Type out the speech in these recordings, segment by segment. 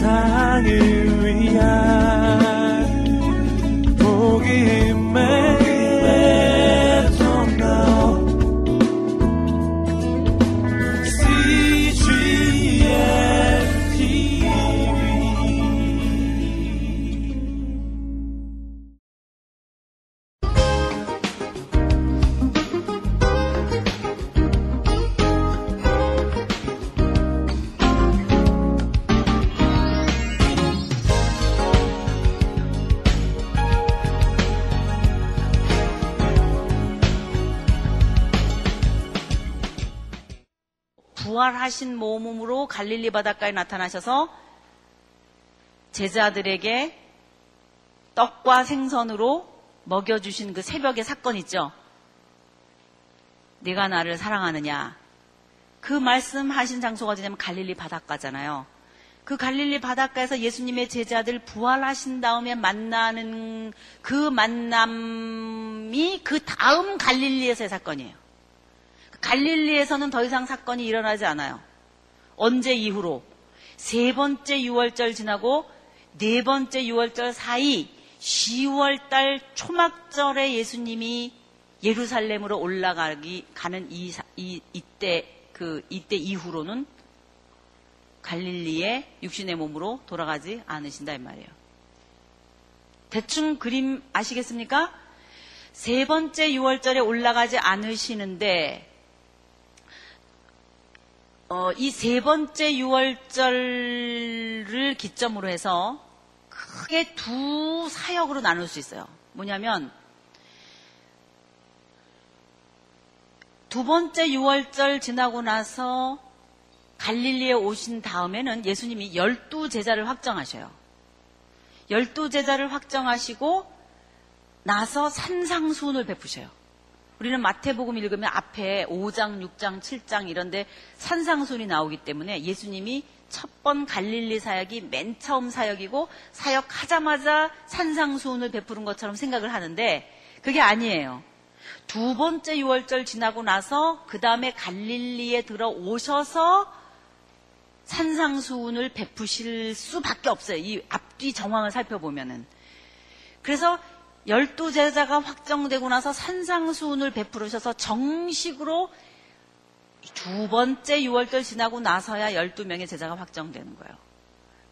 세상을 위한 부활하신 몸으로 갈릴리 바닷가에 나타나셔서 제자들에게 떡과 생선으로 먹여주신 그 새벽의 사건 있죠? 네가 나를 사랑하느냐? 그 말씀 하신 장소가 어디냐면 갈릴리 바닷가잖아요. 그 갈릴리 바닷가에서 예수님의 제자들 부활하신 다음에 만나는 그 만남이 그 다음 갈릴리에서의 사건이에요. 갈릴리에서는 더 이상 사건이 일어나지 않아요. 언제 이후로? 세 번째 6월절 지나고 네 번째 6월절 사이 10월달 초막절에 예수님이 예루살렘으로 올라가기 가는 이, 이 이때 그 이때 이후로는 갈릴리에 육신의 몸으로 돌아가지 않으신다 이 말이에요. 대충 그림 아시겠습니까? 세 번째 6월절에 올라가지 않으시는데 어, 이 세 번째 6월절을 기점으로 해서 크게 두 사역으로 나눌 수 있어요. 뭐냐면 두 번째 6월절 지나고 나서 갈릴리에 오신 다음에는 예수님이 열두 제자를 확정하셔요. 열두 제자를 확정하시고 나서 산상수훈을 베푸셔요. 우리는 마태복음 읽으면 앞에 5장, 6장, 7장 이런데 산상순이 나오기 때문에 예수님이 첫 번 갈릴리 사역이 맨 처음 사역이고 사역하자마자 산상수훈을 베푸는 것처럼 생각을 하는데 그게 아니에요. 두 번째 6월절 지나고 나서 그 다음에 갈릴리에 들어오셔서 산상수훈을 베푸실 수밖에 없어요. 이 앞뒤 정황을 살펴보면은. 그래서 열두 제자가 확정되고 나서 산상수훈을 베풀으셔서 정식으로 두 번째 6월절 지나고 나서야 12명의 제자가 확정되는 거예요.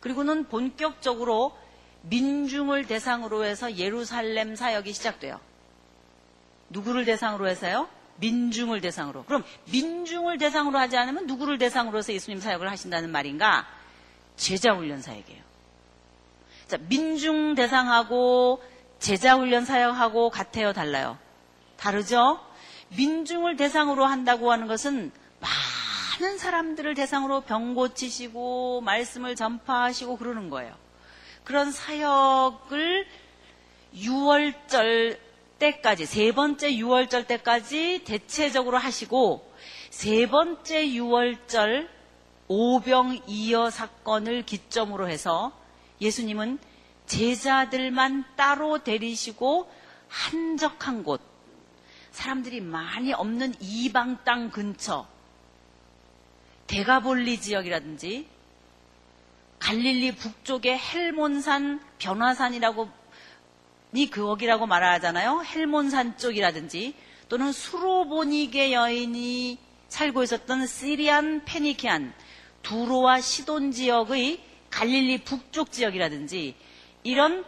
그리고는 본격적으로 민중을 대상으로 해서 예루살렘 사역이 시작돼요. 누구를 대상으로 해서요? 민중을 대상으로. 그럼 민중을 대상으로 하지 않으면 누구를 대상으로 해서 예수님 사역을 하신다는 말인가? 제자 훈련 사역이에요. 자, 민중 대상하고 제자훈련 사역하고 같아요, 달라요? 다르죠? 민중을 대상으로 한다고 하는 것은 많은 사람들을 대상으로 병 고치시고 말씀을 전파하시고 그러는 거예요. 그런 사역을 6월절 때까지, 세 번째 6월절 때까지 대체적으로 하시고, 세 번째 6월절 오병이어 사건을 기점으로 해서 예수님은 제자들만 따로 데리시고 한적한 곳, 사람들이 많이 없는 이방 땅 근처, 대가볼리 지역이라든지 갈릴리 북쪽의 헬몬산 변화산이라고 이 그거기라고 말하잖아요. 헬몬산 쪽이라든지 또는 수로보니게 여인이 살고 있었던 시리안 페니키안 두로와 시돈 지역의 갈릴리 북쪽 지역이라든지 이런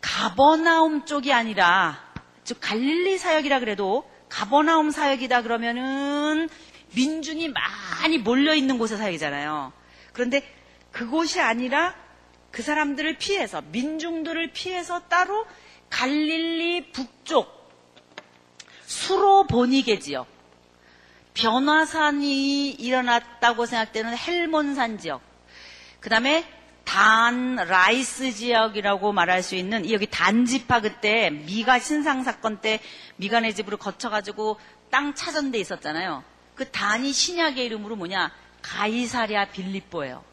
가버나움 쪽이 아니라 즉 갈릴리 사역이라 그래도 가버나움 사역이다 그러면은 민중이 많이 몰려 있는 곳의 사역이잖아요. 그런데 그곳이 아니라 그 사람들을 피해서 민중들을 피해서 따로 갈릴리 북쪽 수로 보니게 지역 변화산이 일어났다고 생각되는 헬몬산 지역 그 다음에 단 라이스 지역이라고 말할 수 있는 여기 단지파 그때 미가 신상 사건 때 미간의 집으로 거쳐가지고 땅데 있었잖아요. 그 단이 신약의 이름으로 뭐냐 가이사랴 빌립보예요.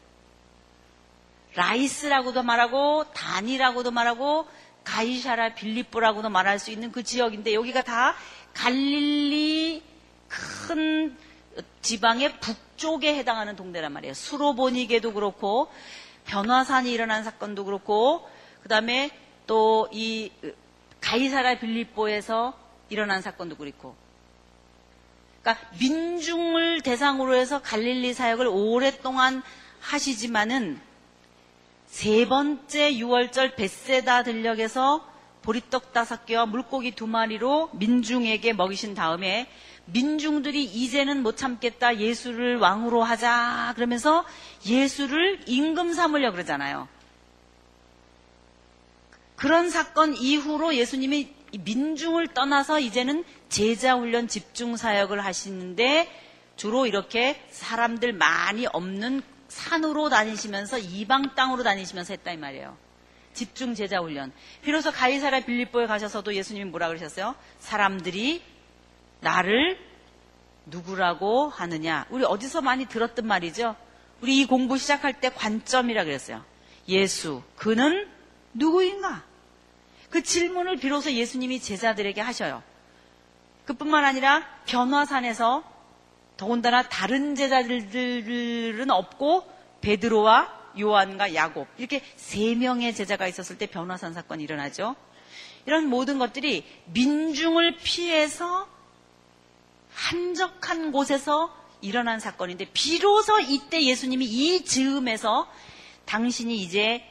라이스라고도 말하고 단이라고도 말하고 가이사랴 빌립보라고도 말할 수 있는 그 지역인데 여기가 다 갈릴리 큰 지방의 북쪽에 해당하는 동네란 말이에요. 수로보니게도 그렇고 변화산이 일어난 사건도 그렇고 그 다음에 또 이 가이사라 빌립보에서 일어난 사건도 그렇고. 그러니까 민중을 대상으로 해서 갈릴리 사역을 오랫동안 하시지만은 세 번째 6월절 벳세다 들녘에서 보리떡 다섯 개와 물고기 두 마리로 민중에게 먹이신 다음에 민중들이 이제는 못 참겠다 예수를 왕으로 하자 그러면서 예수를 임금 삼으려 그러잖아요. 그런 사건 이후로 예수님이 민중을 떠나서 이제는 제자 훈련 집중 사역을 하시는데 주로 이렇게 사람들 많이 없는 산으로 다니시면서 이방 땅으로 다니시면서 했다 이 말이에요. 집중 제자 훈련. 비로소 가이사라 빌립보에 가셔서도 예수님이 뭐라 그러셨어요? 사람들이 나를 누구라고 하느냐? 우리 어디서 많이 들었던 말이죠? 우리 이 공부 시작할 때 관점이라 그랬어요. 예수, 그는 누구인가? 그 질문을 비로소 예수님이 제자들에게 하셔요. 그뿐만 아니라 변화산에서 더군다나 다른 제자들은 없고 베드로와 요한과 야곱 이렇게 세 명의 제자가 있었을 때 변화산 사건이 일어나죠. 이런 모든 것들이 민중을 피해서 한적한 곳에서 일어난 사건인데 비로소 이때 예수님이 이 즈음에서 당신이 이제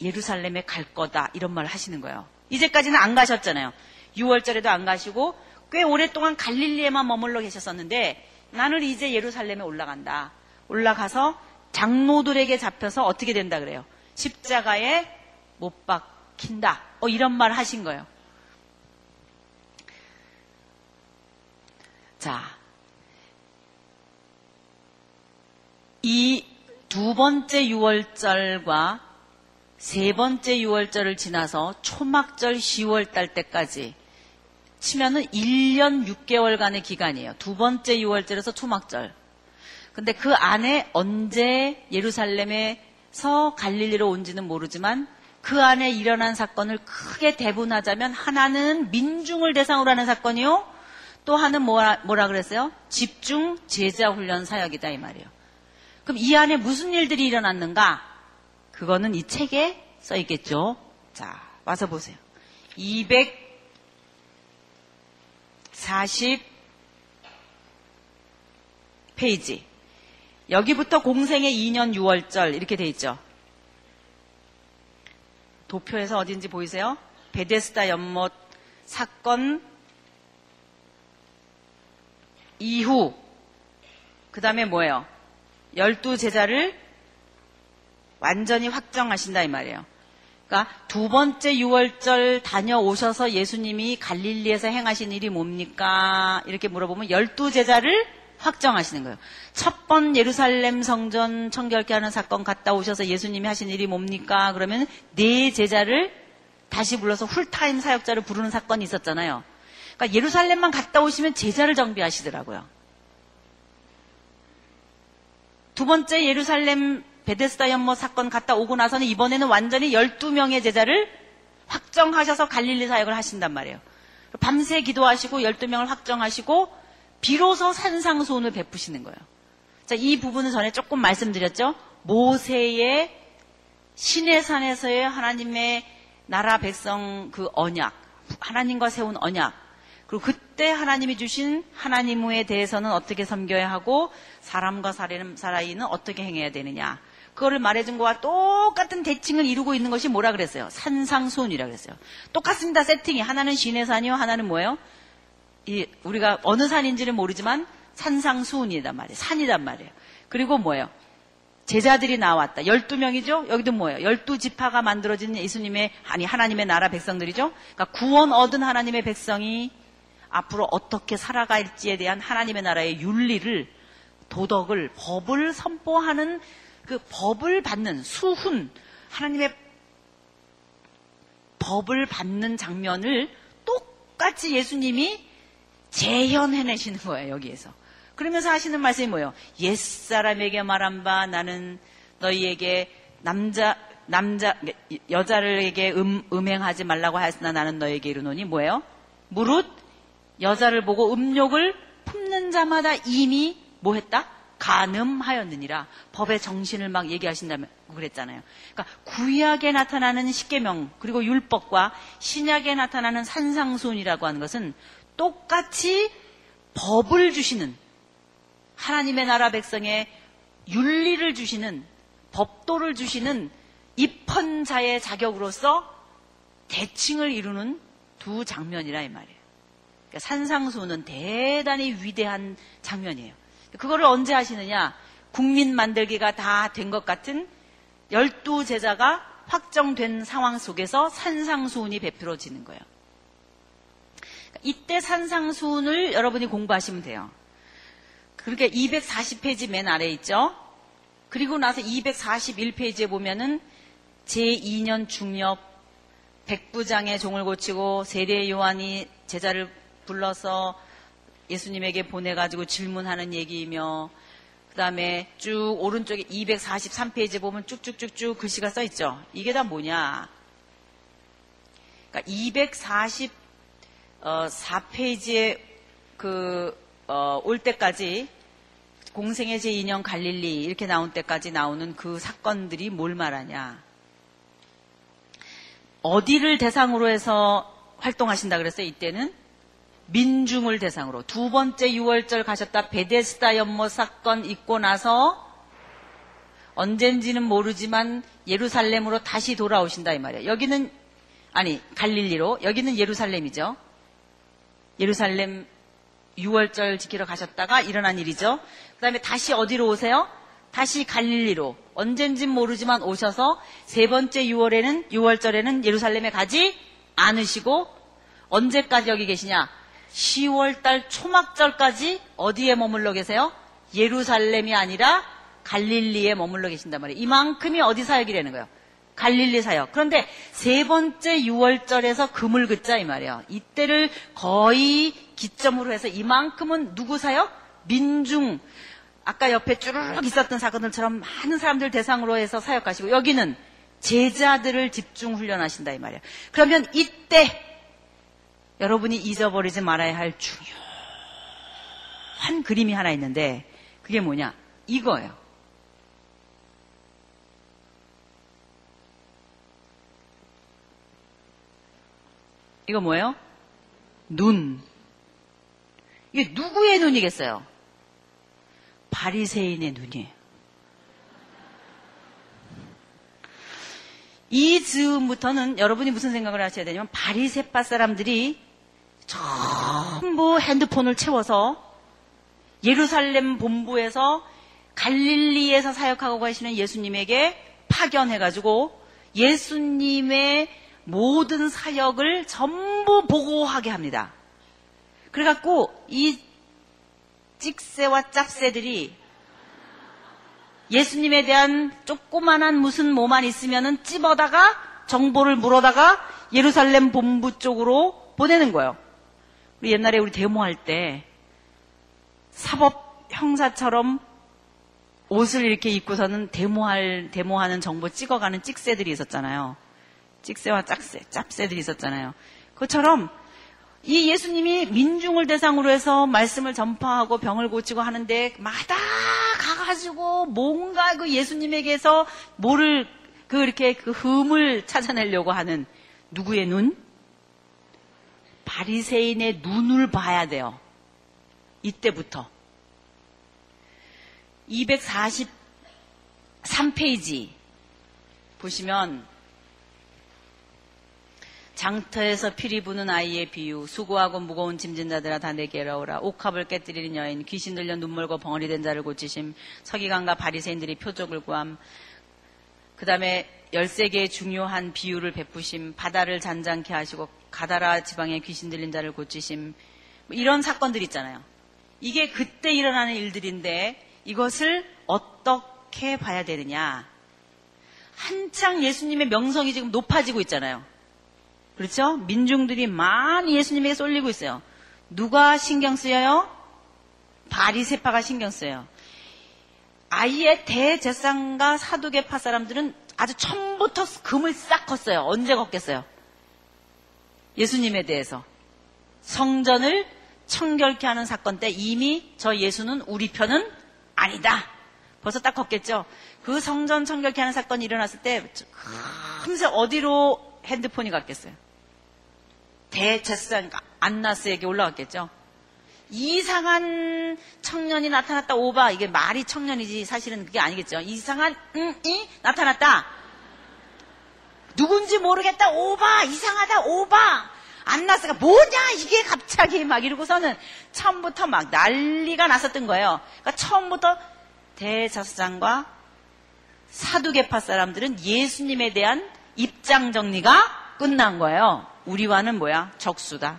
예루살렘에 갈 거다 이런 말을 하시는 거예요. 이제까지는 안 가셨잖아요. 6월절에도 안 가시고 꽤 오랫동안 갈릴리에만 머물러 계셨었는데 나는 이제 예루살렘에 올라간다. 올라가서 장로들에게 잡혀서 어떻게 된다 그래요? 십자가에 못 박힌다. 어, 이런 말 하신 거예요. 자, 이 두 번째 6월절과 세 번째 6월절을 지나서 초막절 10월 달 때까지 치면은 1년 6개월간의 기간이에요. 두 번째 6월절에서 초막절. 근데 그 안에 언제 예루살렘에서 갈릴리로 온지는 모르지만 그 안에 일어난 사건을 크게 대분하자면 하나는 민중을 대상으로 하는 사건이요. 또 하나는 뭐라, 뭐라 그랬어요? 집중 제자 훈련 사역이다 이 말이에요. 그럼 이 안에 무슨 일들이 일어났는가? 그거는 이 책에 써 있겠죠. 자, 와서 보세요. 240 페이지. 여기부터 공생의 2년 6월절 이렇게 돼 있죠. 도표에서 어딘지 보이세요? 베데스다 연못 사건 이후 그 다음에 뭐예요? 열두 제자를 완전히 확정하신다 이 말이에요. 그러니까 두 번째 6월절 다녀오셔서 예수님이 갈릴리에서 행하신 일이 뭡니까? 이렇게 물어보면 열두 제자를 확정하시는 거예요. 첫 번 예루살렘 성전 청결케 하는 사건 갔다 오셔서 예수님이 하신 일이 뭡니까? 그러면 네 제자를 다시 불러서 풀타임 사역자를 부르는 사건이 있었잖아요. 그러니까 예루살렘만 갔다 오시면 제자를 정비하시더라고요. 두 번째 예루살렘 베데스다 연못 사건 갔다 오고 나서는 이번에는 완전히 12명의 제자를 확정하셔서 갈릴리 사역을 하신단 말이에요. 밤새 기도하시고 12명을 확정하시고 비로소 산상수훈을 베푸시는 거예요. 자, 이 부분은 전에 조금 말씀드렸죠. 모세의 신의 산에서의 하나님의 나라 백성 그 언약, 하나님과 세운 언약, 그리고 그때 하나님이 주신 하나님에 대해서는 어떻게 섬겨야 하고 사람과 사람사이는 어떻게 행해야 되느냐. 그거를 말해준 거와 똑같은 대칭을 이루고 있는 것이 뭐라 그랬어요? 산상수훈이라 그랬어요. 똑같습니다. 세팅이 하나는 신의 산이요, 하나는 뭐예요? 이 우리가 어느 산인지는 모르지만 산상수훈이단 말이에요. 산이단 말이에요. 그리고 뭐예요? 제자들이 나왔다. 12명이죠? 여기도 뭐예요? 12지파가 만들어진 예수님의, 아니, 하나님의 나라 백성들이죠? 그러니까 구원 얻은 하나님의 백성이 앞으로 어떻게 살아갈지에 대한 하나님의 나라의 윤리를, 도덕을, 법을 선포하는 그 법을 받는 수훈, 하나님의 법을 받는 장면을 똑같이 예수님이 재현해내시는 거예요, 여기에서. 그러면서 하시는 말씀이 뭐예요? 옛 사람에게 말한 바 나는 너희에게 남자, 남자, 여자를에게 음, 음행하지 말라고 하였으나 나는 너에게 이르노니 뭐예요? 무릇 여자를 보고 음욕을 품는 자마다 이미 뭐 했다? 가늠하였느니라 법의 정신을 막 얘기하신다면 그랬잖아요. 그러니까 구약에 나타나는 십계명 그리고 율법과 신약에 나타나는 산상순이라고 하는 것은 똑같이 법을 주시는 하나님의 나라 백성에 윤리를 주시는 법도를 주시는 입헌자의 자격으로서 대칭을 이루는 두 장면이라 이 말이에요. 그러니까 산상수는 대단히 위대한 장면이에요. 그거를 언제 하시느냐? 국민 만들기가 다 된 것 같은 열두 제자가 확정된 상황 속에서 산상수훈이 베풀어지는 거예요. 이때 산상수훈을 여러분이 공부하시면 돼요. 그러니까 240페이지 맨 아래 있죠? 그리고 나서 241페이지에 보면은 제2년 중엽 백부장의 종을 고치고 세례 요한이 제자를 불러서 예수님에게 보내가지고 질문하는 얘기이며 그 다음에 쭉 오른쪽에 243페이지 보면 쭉쭉쭉쭉 글씨가 써 있죠. 이게 다 뭐냐? 그러니까 244페이지에 그, 어, 올 때까지 공생의 제2년 갈릴리 이렇게 나온 때까지 나오는 그 사건들이 뭘 말하냐? 어디를 대상으로 해서 활동하신다 그랬어요? 이때는 민중을 대상으로 두 번째 6월절 가셨다 베데스다 연못 사건 있고 나서 언젠지는 모르지만 예루살렘으로 다시 돌아오신다 이 말이에요. 여기는 아니 갈릴리로 여기는 예루살렘이죠. 예루살렘 6월절 지키러 가셨다가 일어난 일이죠. 그 다음에 다시 어디로 오세요? 다시 갈릴리로 언젠진 모르지만 오셔서 세 번째 6월에는 6월절에는 예루살렘에 가지 않으시고 언제까지 여기 계시냐? 10월 달 초막절까지 어디에 머물러 계세요? 예루살렘이 아니라 갈릴리에 머물러 계신단 말이에요. 이만큼이 어디 사역이라는 거예요? 갈릴리 사역. 그런데 세 번째 6월절에서 금을 긋자 이 말이에요. 이때를 거의 기점으로 해서 이만큼은 누구 사역? 민중. 아까 옆에 쭈르륵 있었던 사건들처럼 많은 사람들 대상으로 해서 사역하시고 여기는 제자들을 집중 훈련하신다 이 말이에요. 그러면 이때 여러분이 잊어버리지 말아야 할 중요한 그림이 하나 있는데 그게 뭐냐? 이거예요. 이거 뭐예요? 눈. 이게 누구의 눈이겠어요? 바리새인의 눈이에요. 이 즈음부터는 여러분이 무슨 생각을 하셔야 되냐면 바리새파 사람들이 전부 핸드폰을 채워서 예루살렘 본부에서 갈릴리에서 사역하고 계시는 예수님에게 파견해가지고 예수님의 모든 사역을 전부 보고하게 합니다. 그래갖고 이 찍새와 짭새들이 예수님에 대한 조그만한 무슨 뭐만 있으면은 찝어다가 정보를 물어다가 예루살렘 본부 쪽으로 보내는 거예요. 우리 옛날에 우리 데모할 때 사법 형사처럼 옷을 이렇게 입고서는 데모할 데모하는 정보 찍어가는 찍새들이 있었잖아요. 찍새와 짝새, 짭새들이 있었잖아요. 그것처럼 이 예수님이 민중을 대상으로 해서 말씀을 전파하고 병을 고치고 하는데 마다 가가지고 뭔가 그 예수님에게서 뭐를 그 이렇게 그 흠을 찾아내려고 하는 누구의 눈? 바리새인의 눈을 봐야 돼요. 이때부터 243페이지 보시면 장터에서 피리 부는 아이의 비유, 수고하고 무거운 짐진 자들아 다 내게로 오라. 옥합을 깨뜨리는 여인, 귀신 들려 눈물고 벙어리 된 자를 고치심, 서기관과 바리새인들이 표적을 구함. 그 다음에 열세 개의 중요한 비유를 베푸심, 바다를 잔잔케 하시고 가다라 지방의 귀신 들린 자를 고치심. 뭐 이런 사건들 있잖아요. 이게 그때 일어나는 일들인데 이것을 어떻게 봐야 되느냐. 한창 예수님의 명성이 지금 높아지고 있잖아요. 그렇죠? 민중들이 많이 예수님에게 쏠리고 있어요. 누가 신경 쓰여요? 바리세파가 신경 쓰여요. 아예 대제상과 사두개파 사람들은 아주 처음부터 금을 싹 컸어요. 언제 걷겠어요? 예수님에 대해서. 성전을 청결케 하는 사건 때 이미 저 예수는 우리 편은 아니다. 벌써 딱 걷겠죠. 그 성전 청결케 하는 사건이 일어났을 때 금세 어디로 핸드폰이 갔겠어요. 대제사장 안나스에게 올라갔겠죠. 이상한 청년이 나타났다 오바 이게 말이 청년이지 사실은 그게 아니겠죠. 이상한 응이 나타났다. 누군지 모르겠다 오바 이상하다 오바 안나스가 뭐냐 이게 갑자기 막 이러고서는 처음부터 막 난리가 났었던 거예요. 그러니까 처음부터 대제사장과 사두개파 사람들은 예수님에 대한 입장 정리가 끝난 거예요. 우리와는 뭐야 적수다.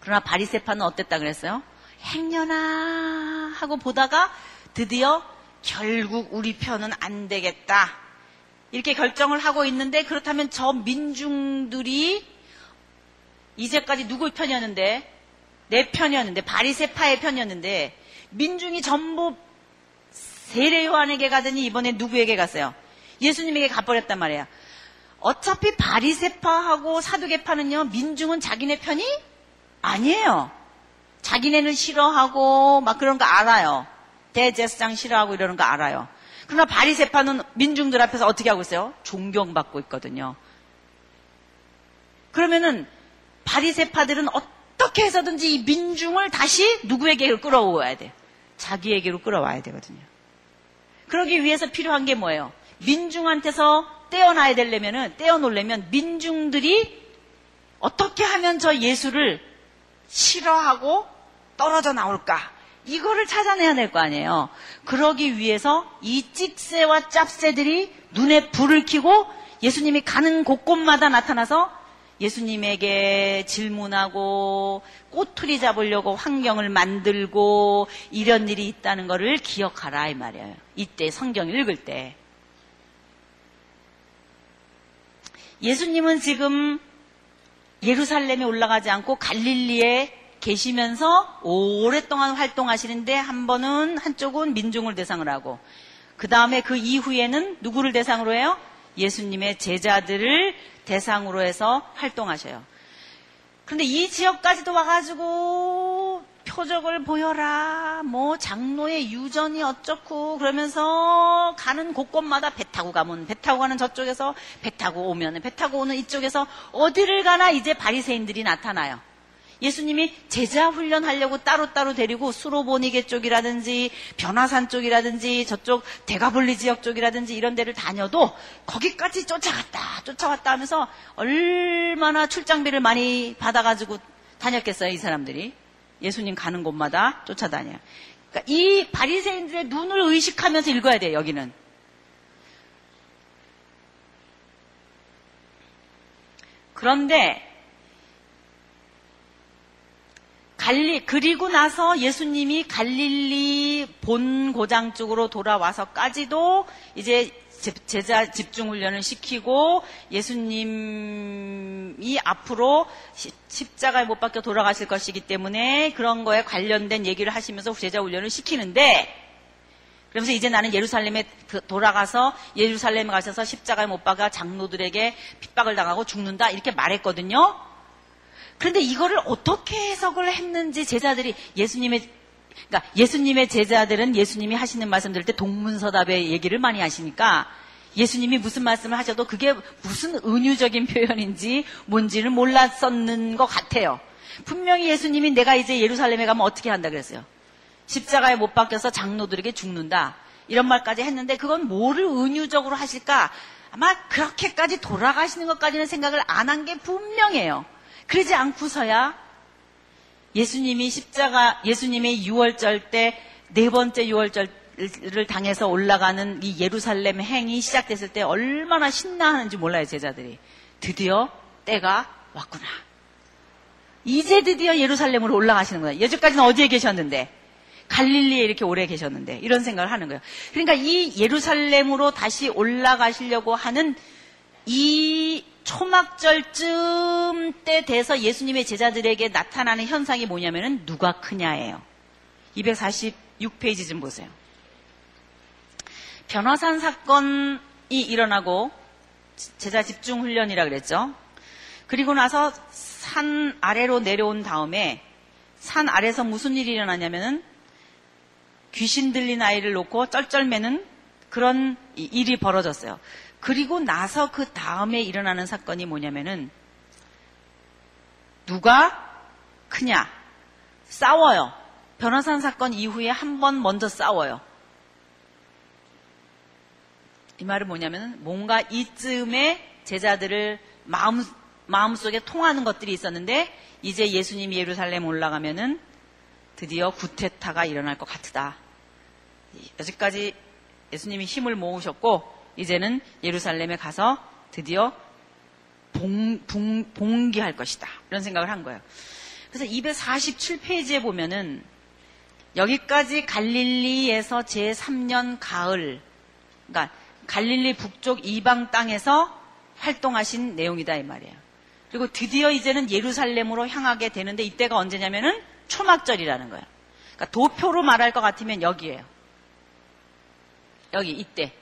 그러나 바리세파는 어땠다 그랬어요? 행여나 하고 보다가 드디어 결국 우리 편은 안 되겠다. 이렇게 결정을 하고 있는데 그렇다면 저 민중들이 이제까지 누구 편이었는데 내 편이었는데 바리세파의 편이었는데 민중이 전부 세례 요한에게 가더니 이번에 누구에게 갔어요? 예수님에게 가버렸단 말이야. 어차피 바리세파하고 사두개파는요 민중은 자기네 편이 아니에요. 자기네는 싫어하고 막 그런 거 알아요. 대제사장 싫어하고 이러는 거 알아요. 그러나 바리세파는 민중들 앞에서 어떻게 하고 있어요? 존경받고 있거든요. 그러면은 바리세파들은 어떻게 해서든지 이 민중을 다시 누구에게 끌어와야 돼? 자기에게로 끌어와야 되거든요. 그러기 위해서 필요한 게 뭐예요? 민중한테서 떼어놔야 되려면은 떼어놓으려면 민중들이 어떻게 하면 저 예수를 싫어하고 떨어져 나올까? 이거를 찾아내야 될 거 아니에요. 그러기 위해서 이 찍새와 짭새들이 눈에 불을 켜고 예수님이 가는 곳곳마다 나타나서 예수님에게 질문하고 꼬투리 잡으려고 환경을 만들고 이런 일이 있다는 것을 기억하라 이 말이에요. 이때 성경 읽을 때. 예수님은 지금 예루살렘에 올라가지 않고 갈릴리에 계시면서 오랫동안 활동하시는데 한 번은 한쪽은 민중을 대상으로 하고 그 다음에 그 이후에는 누구를 대상으로 해요? 예수님의 제자들을 대상으로 해서 활동하셔요. 그런데 이 지역까지도 와가지고 표적을 보여라. 뭐 장로의 유전이 어쩌고 그러면서 가는 곳곳마다 배 타고 가면 배 타고 가는 저쪽에서 배 타고 오면 배 타고 오는 이쪽에서 어디를 가나 이제 바리새인들이 나타나요. 예수님이 제자 훈련하려고 따로따로 데리고 수로보니게 쪽이라든지 변화산 쪽이라든지 저쪽 대가볼리 지역 쪽이라든지 이런 데를 다녀도 거기까지 쫓아갔다 쫓아왔다 하면서 얼마나 출장비를 많이 받아가지고 다녔겠어요 이 사람들이 예수님 가는 곳마다 쫓아다녀요. 그러니까 이 바리새인들의 눈을 의식하면서 읽어야 돼요 여기는. 그런데 갈리 그리고 나서 예수님이 갈릴리 본 고장 쪽으로 돌아와서까지도 이제 제자 집중 훈련을 시키고 예수님이 앞으로 십자가에 못 박혀 돌아가실 것이기 때문에 그런 거에 관련된 얘기를 하시면서 제자 훈련을 시키는데 그러면서 이제 나는 예루살렘에 돌아가서 예루살렘에 가셔서 십자가에 못 박아 장로들에게 핍박을 당하고 죽는다 이렇게 말했거든요. 그런데 이거를 어떻게 해석을 했는지 제자들이 예수님의 그러니까 예수님의 제자들은 예수님이 하시는 말씀 들을 때 동문서답의 얘기를 많이 하시니까 예수님이 무슨 말씀을 하셔도 그게 무슨 은유적인 표현인지 뭔지를 몰랐었는 것 같아요. 분명히 예수님이 내가 이제 예루살렘에 가면 어떻게 한다 그랬어요. 십자가에 못 박혀서 장로들에게 죽는다. 이런 말까지 했는데 그건 뭐를 은유적으로 하실까? 아마 그렇게까지 돌아가시는 것까지는 생각을 안 한 게 분명해요. 그러지 않고서야 예수님이 십자가, 예수님의 6월절 때 네 번째 6월절을 당해서 올라가는 이 예루살렘 행이 시작됐을 때 얼마나 신나하는지 몰라요, 제자들이. 드디어 때가 왔구나. 이제 드디어 예루살렘으로 올라가시는 거야. 여지까지는 어디에 계셨는데? 갈릴리에 이렇게 오래 계셨는데 이런 생각을 하는 거예요. 그러니까 이 예루살렘으로 다시 올라가시려고 하는 이 초막절쯤 때 돼서 예수님의 제자들에게 나타나는 현상이 뭐냐면은 누가 크냐예요. 246페이지 좀 보세요. 변화산 사건이 일어나고 제자 집중 훈련이라 그랬죠. 그리고 나서 산 아래로 내려온 다음에 산 아래서 무슨 일이 일어나냐면은 귀신 들린 아이를 놓고 쩔쩔매는 그런 이- 일이 벌어졌어요. 그리고 나서 그 다음에 일어나는 사건이 뭐냐면은 누가 크냐 싸워요. 변호산 사건 이후에 한 번 먼저 싸워요. 이 말은 뭐냐면 뭔가 이쯤에 제자들을 마음 마음속에 통하는 것들이 있었는데 이제 예수님이 예루살렘 올라가면은 드디어 구테타가 일어날 것 같다. 여기까지 예수님이 힘을 모으셨고 이제는 예루살렘에 가서 드디어 봉, 봉, 봉기할 것이다. 이런 생각을 한 거예요. 그래서 247페이지에 보면은 여기까지 갈릴리에서 제3년 가을, 그러니까 갈릴리 북쪽 이방 땅에서 활동하신 내용이다 이 말이에요. 그리고 드디어 이제는 예루살렘으로 향하게 되는데 이때가 언제냐면은 초막절이라는 거예요. 그러니까 도표로 말할 것 같으면 여기에요. 여기 이때.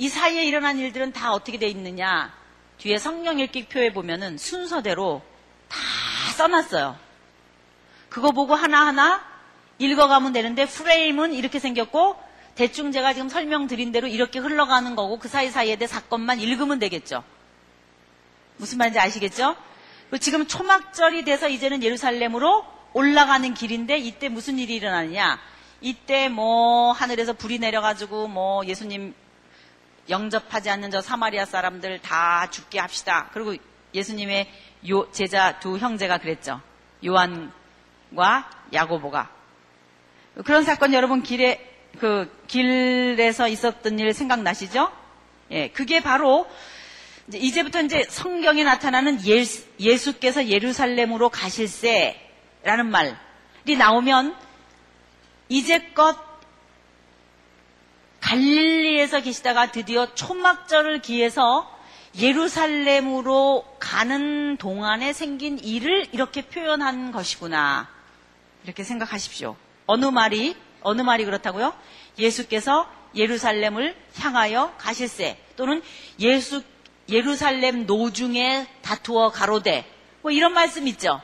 이 사이에 일어난 일들은 다 어떻게 돼 있느냐? 뒤에 성령 읽기표에 보면은 순서대로 다 써놨어요. 그거 보고 하나하나 읽어가면 되는데 프레임은 이렇게 생겼고 대충 제가 지금 설명드린 대로 이렇게 흘러가는 거고 그 사이사이에 대해 사건만 읽으면 되겠죠. 무슨 말인지 아시겠죠? 지금 초막절이 돼서 이제는 예루살렘으로 올라가는 길인데 이때 무슨 일이 일어나느냐? 이때 뭐 하늘에서 불이 내려가지고 뭐 예수님 영접하지 않는 저 사마리아 사람들 다 죽게 합시다. 그리고 예수님의 요 제자 두 형제가 그랬죠. 요한과 야고보가 그런 사건 여러분 길에 그 길에서 있었던 일 생각나시죠? 예, 그게 바로 이제 이제부터 이제 성경에 나타나는 예수, 예수께서 예루살렘으로 가실세라는 말이 나오면 이제껏 갈릴리에서 계시다가 드디어 초막절을 기해서 예루살렘으로 가는 동안에 생긴 일을 이렇게 표현한 것이구나. 이렇게 생각하십시오. 어느 말이, 어느 말이 그렇다고요? 예수께서 예루살렘을 향하여 가실세 또는 예수, 예루살렘 노중에 다투어 가로되 뭐 이런 말씀 있죠.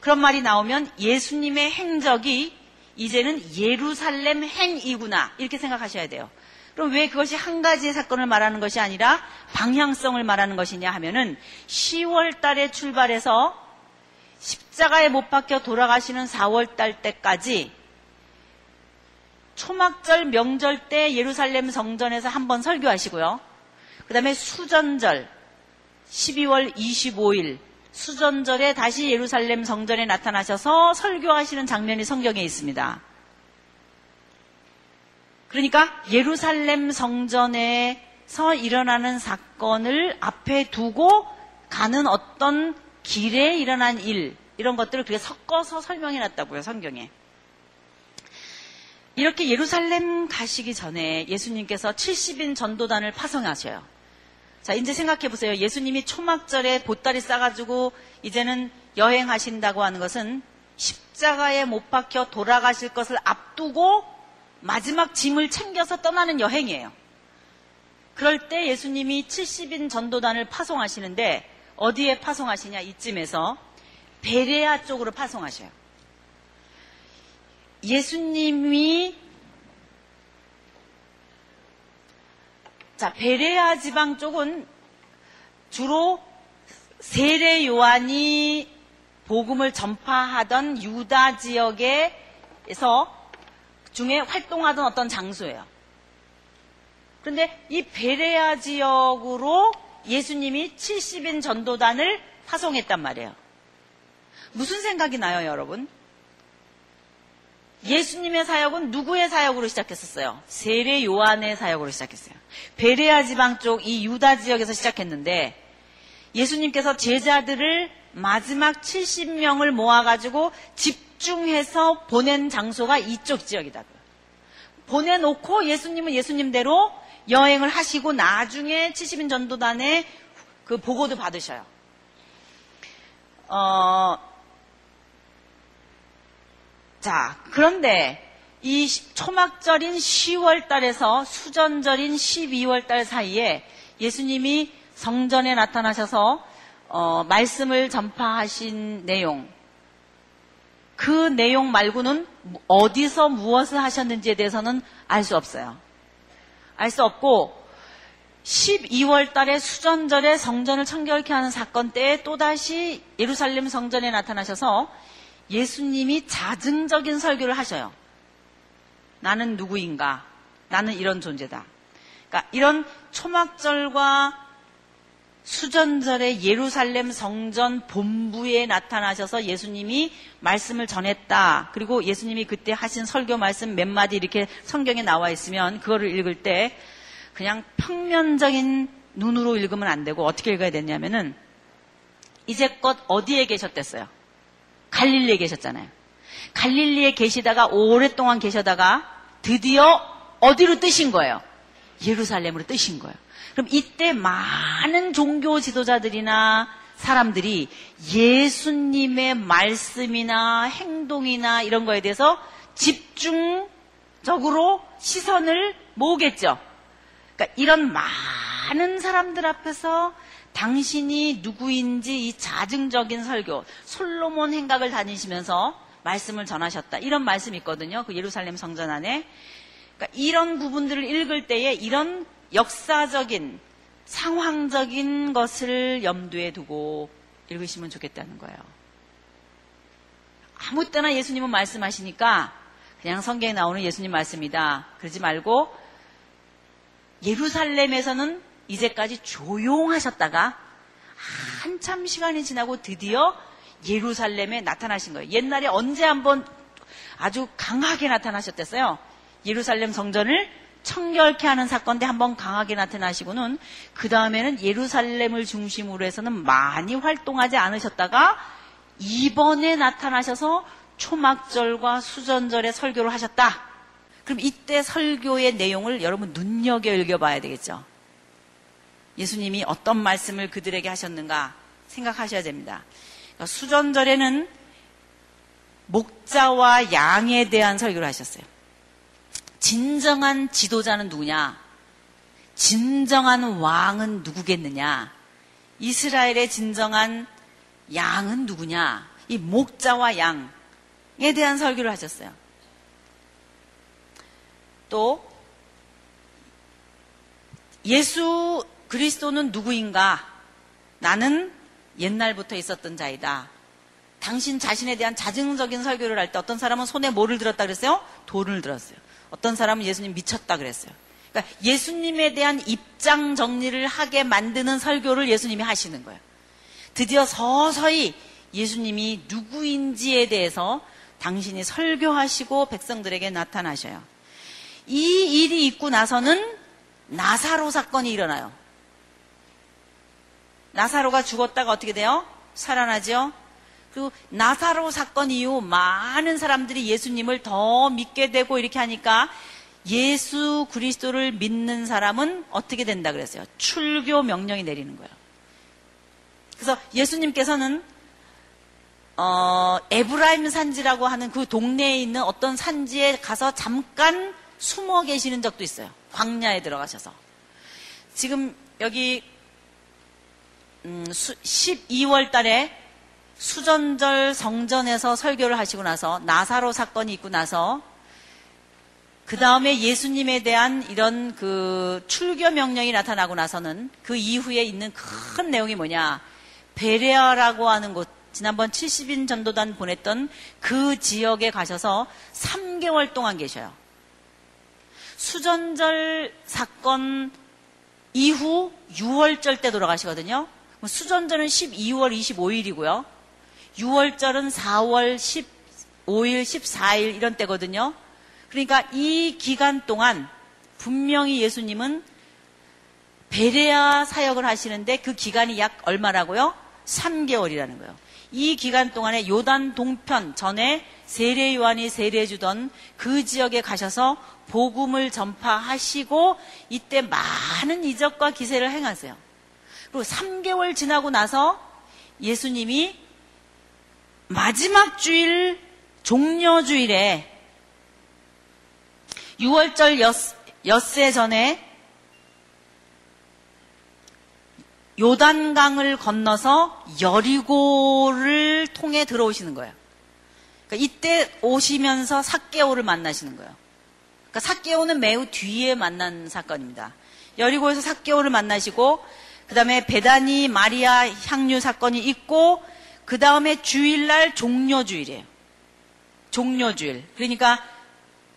그런 말이 나오면 예수님의 행적이 이제는 예루살렘 행이구나 이렇게 생각하셔야 돼요. 그럼 왜 그것이 한 가지의 사건을 말하는 것이 아니라 방향성을 말하는 것이냐 하면은 10월 달에 출발해서 십자가에 못 박혀 돌아가시는 4월 달 때까지 초막절 명절 때 예루살렘 성전에서 한 번 설교하시고요. 그 다음에 수전절 12월 25일 수전절에 다시 예루살렘 성전에 나타나셔서 설교하시는 장면이 성경에 있습니다. 그러니까 예루살렘 성전에서 일어나는 사건을 앞에 두고 가는 어떤 길에 일어난 일, 이런 것들을 그렇게 섞어서 설명해 놨다고요, 성경에. 이렇게 예루살렘 가시기 전에 예수님께서 70인 전도단을 파송하셔요. 자, 이제 생각해 보세요. 예수님이 초막절에 보따리 싸가지고 이제는 여행하신다고 하는 것은 십자가에 못 박혀 돌아가실 것을 앞두고 마지막 짐을 챙겨서 떠나는 여행이에요. 그럴 때 예수님이 70인 전도단을 파송하시는데 어디에 파송하시냐 이쯤에서 베레아 쪽으로 파송하셔요. 예수님이 자 베레아 지방 쪽은 주로 세례 요한이 복음을 전파하던 유다 지역에서 중에 활동하던 어떤 장소예요. 그런데 이 베레아 지역으로 예수님이 70인 전도단을 파송했단 말이에요. 무슨 생각이 나요, 여러분? 예수님의 사역은 누구의 사역으로 시작했었어요? 세례 요한의 사역으로 시작했어요. 베레아 지방 쪽 이 유다 지역에서 시작했는데 예수님께서 제자들을 마지막 70명을 모아가지고 집중해서 보낸 장소가 이쪽 지역이다고요. 보내놓고 예수님은 예수님대로 여행을 하시고 나중에 70인 전도단의 그 보고도 받으셔요. 어, 자, 그런데 이 초막절인 10월 달에서 수전절인 12월 달 사이에 예수님이 성전에 나타나셔서 어, 말씀을 전파하신 내용 그 내용 말고는 어디서 무엇을 하셨는지에 대해서는 알 수 없어요. 알 수 없고 12월 달에 수전절에 성전을 청결케 하는 사건 때에 또다시 예루살렘 성전에 나타나셔서 예수님이 자증적인 설교를 하셔요. 나는 누구인가? 나는 이런 존재다. 그러니까 이런 초막절과 수전절에 예루살렘 성전 본부에 나타나셔서 예수님이 말씀을 전했다. 그리고 예수님이 그때 하신 설교 말씀 몇 마디 이렇게 성경에 나와 있으면 그거를 읽을 때 그냥 평면적인 눈으로 읽으면 안 되고 어떻게 읽어야 되냐면은 이제껏 어디에 계셨댔어요? 갈릴리에 계셨잖아요. 갈릴리에 계시다가 오랫동안 계셔다가 드디어 어디로 뜨신 거예요? 예루살렘으로 뜨신 거예요. 그럼 이때 많은 종교 지도자들이나 사람들이 예수님의 말씀이나 행동이나 이런 거에 대해서 집중적으로 시선을 모으겠죠. 그러니까 이런 많은 사람들 앞에서 당신이 누구인지 이 자증적인 설교, 솔로몬 행각을 다니시면서 말씀을 전하셨다. 이런 말씀이 있거든요. 그 예루살렘 성전 안에. 그러니까 이런 부분들을 읽을 때에 이런 역사적인, 상황적인 것을 염두에 두고 읽으시면 좋겠다는 거예요. 아무 때나 예수님은 말씀하시니까 그냥 성경에 나오는 예수님 말씀이다. 그러지 말고 예루살렘에서는 이제까지 조용하셨다가 한참 시간이 지나고 드디어 예루살렘에 나타나신 거예요. 옛날에 언제 한번 아주 강하게 나타나셨댔어요. 예루살렘 성전을 청결케 하는 사건 때 한번 강하게 나타나시고는 그 다음에는 예루살렘을 중심으로 해서는 많이 활동하지 않으셨다가 이번에 나타나셔서 초막절과 수전절에 설교를 하셨다. 그럼 이때 설교의 내용을 여러분 눈여겨 읽어봐야 되겠죠. 예수님이 어떤 말씀을 그들에게 하셨는가 생각하셔야 됩니다. 그러니까 수전절에는 목자와 양에 대한 설교를 하셨어요. 진정한 지도자는 누구냐? 진정한 왕은 누구겠느냐? 이스라엘의 진정한 양은 누구냐? 이 목자와 양에 대한 설교를 하셨어요. 또 예수 그리스도는 누구인가? 나는 옛날부터 있었던 자이다. 당신 자신에 대한 자증적인 설교를 할 때 어떤 사람은 손에 뭐를 들었다 그랬어요? 돌을 들었어요. 어떤 사람은 예수님 미쳤다 그랬어요. 그러니까 예수님에 대한 입장 정리를 하게 만드는 설교를 예수님이 하시는 거예요. 드디어 서서히 예수님이 누구인지에 대해서 당신이 설교하시고 백성들에게 나타나셔요. 이 일이 있고 나서는 나사로 사건이 일어나요. 나사로가 죽었다가 어떻게 돼요? 살아나죠? 그리고 나사로 사건 이후 많은 사람들이 예수님을 더 믿게 되고 이렇게 하니까 예수 그리스도를 믿는 사람은 어떻게 된다 그랬어요? 출교 명령이 내리는 거예요. 그래서 예수님께서는 어, 에브라임 산지라고 하는 그 동네에 있는 어떤 산지에 가서 잠깐 숨어 계시는 적도 있어요. 광야에 들어가셔서. 지금 여기 음, 12월 달에 수전절 성전에서 설교를 하시고 나서 나사로 사건이 있고 나서 그 다음에 예수님에 대한 이런 그 출교 명령이 나타나고 나서는 그 이후에 있는 큰 내용이 뭐냐. 베레아라고 하는 곳, 지난번 70인 전도단 보냈던 그 지역에 가셔서 3개월 동안 계셔요. 수전절 사건 이후 6월절 때 돌아가시거든요. 수전절은 12월 25일이고요. 6월절은 4월 15일, 14일 이런 때거든요. 그러니까 이 기간 동안 분명히 예수님은 베레아 사역을 하시는데 그 기간이 약 얼마라고요? 3개월이라는 거예요. 이 기간 동안에 요단 동편 전에 세례 요한이 세례 주던 그 지역에 가셔서 복음을 전파하시고 이때 많은 이적과 기세를 행하세요. 그리고 3개월 지나고 나서 예수님이 마지막 주일 종려주일에 6월절 엿새 전에 요단강을 건너서 여리고를 통해 들어오시는 거예요. 그러니까 이때 오시면서 사개오를 만나시는 거예요. 그러니까 사개오는 매우 뒤에 만난 사건입니다. 여리고에서 사개오를 만나시고 그 다음에 베다니 마리아 향유 사건이 있고 그 다음에 주일날 종료주일이에요. 종료주일. 그러니까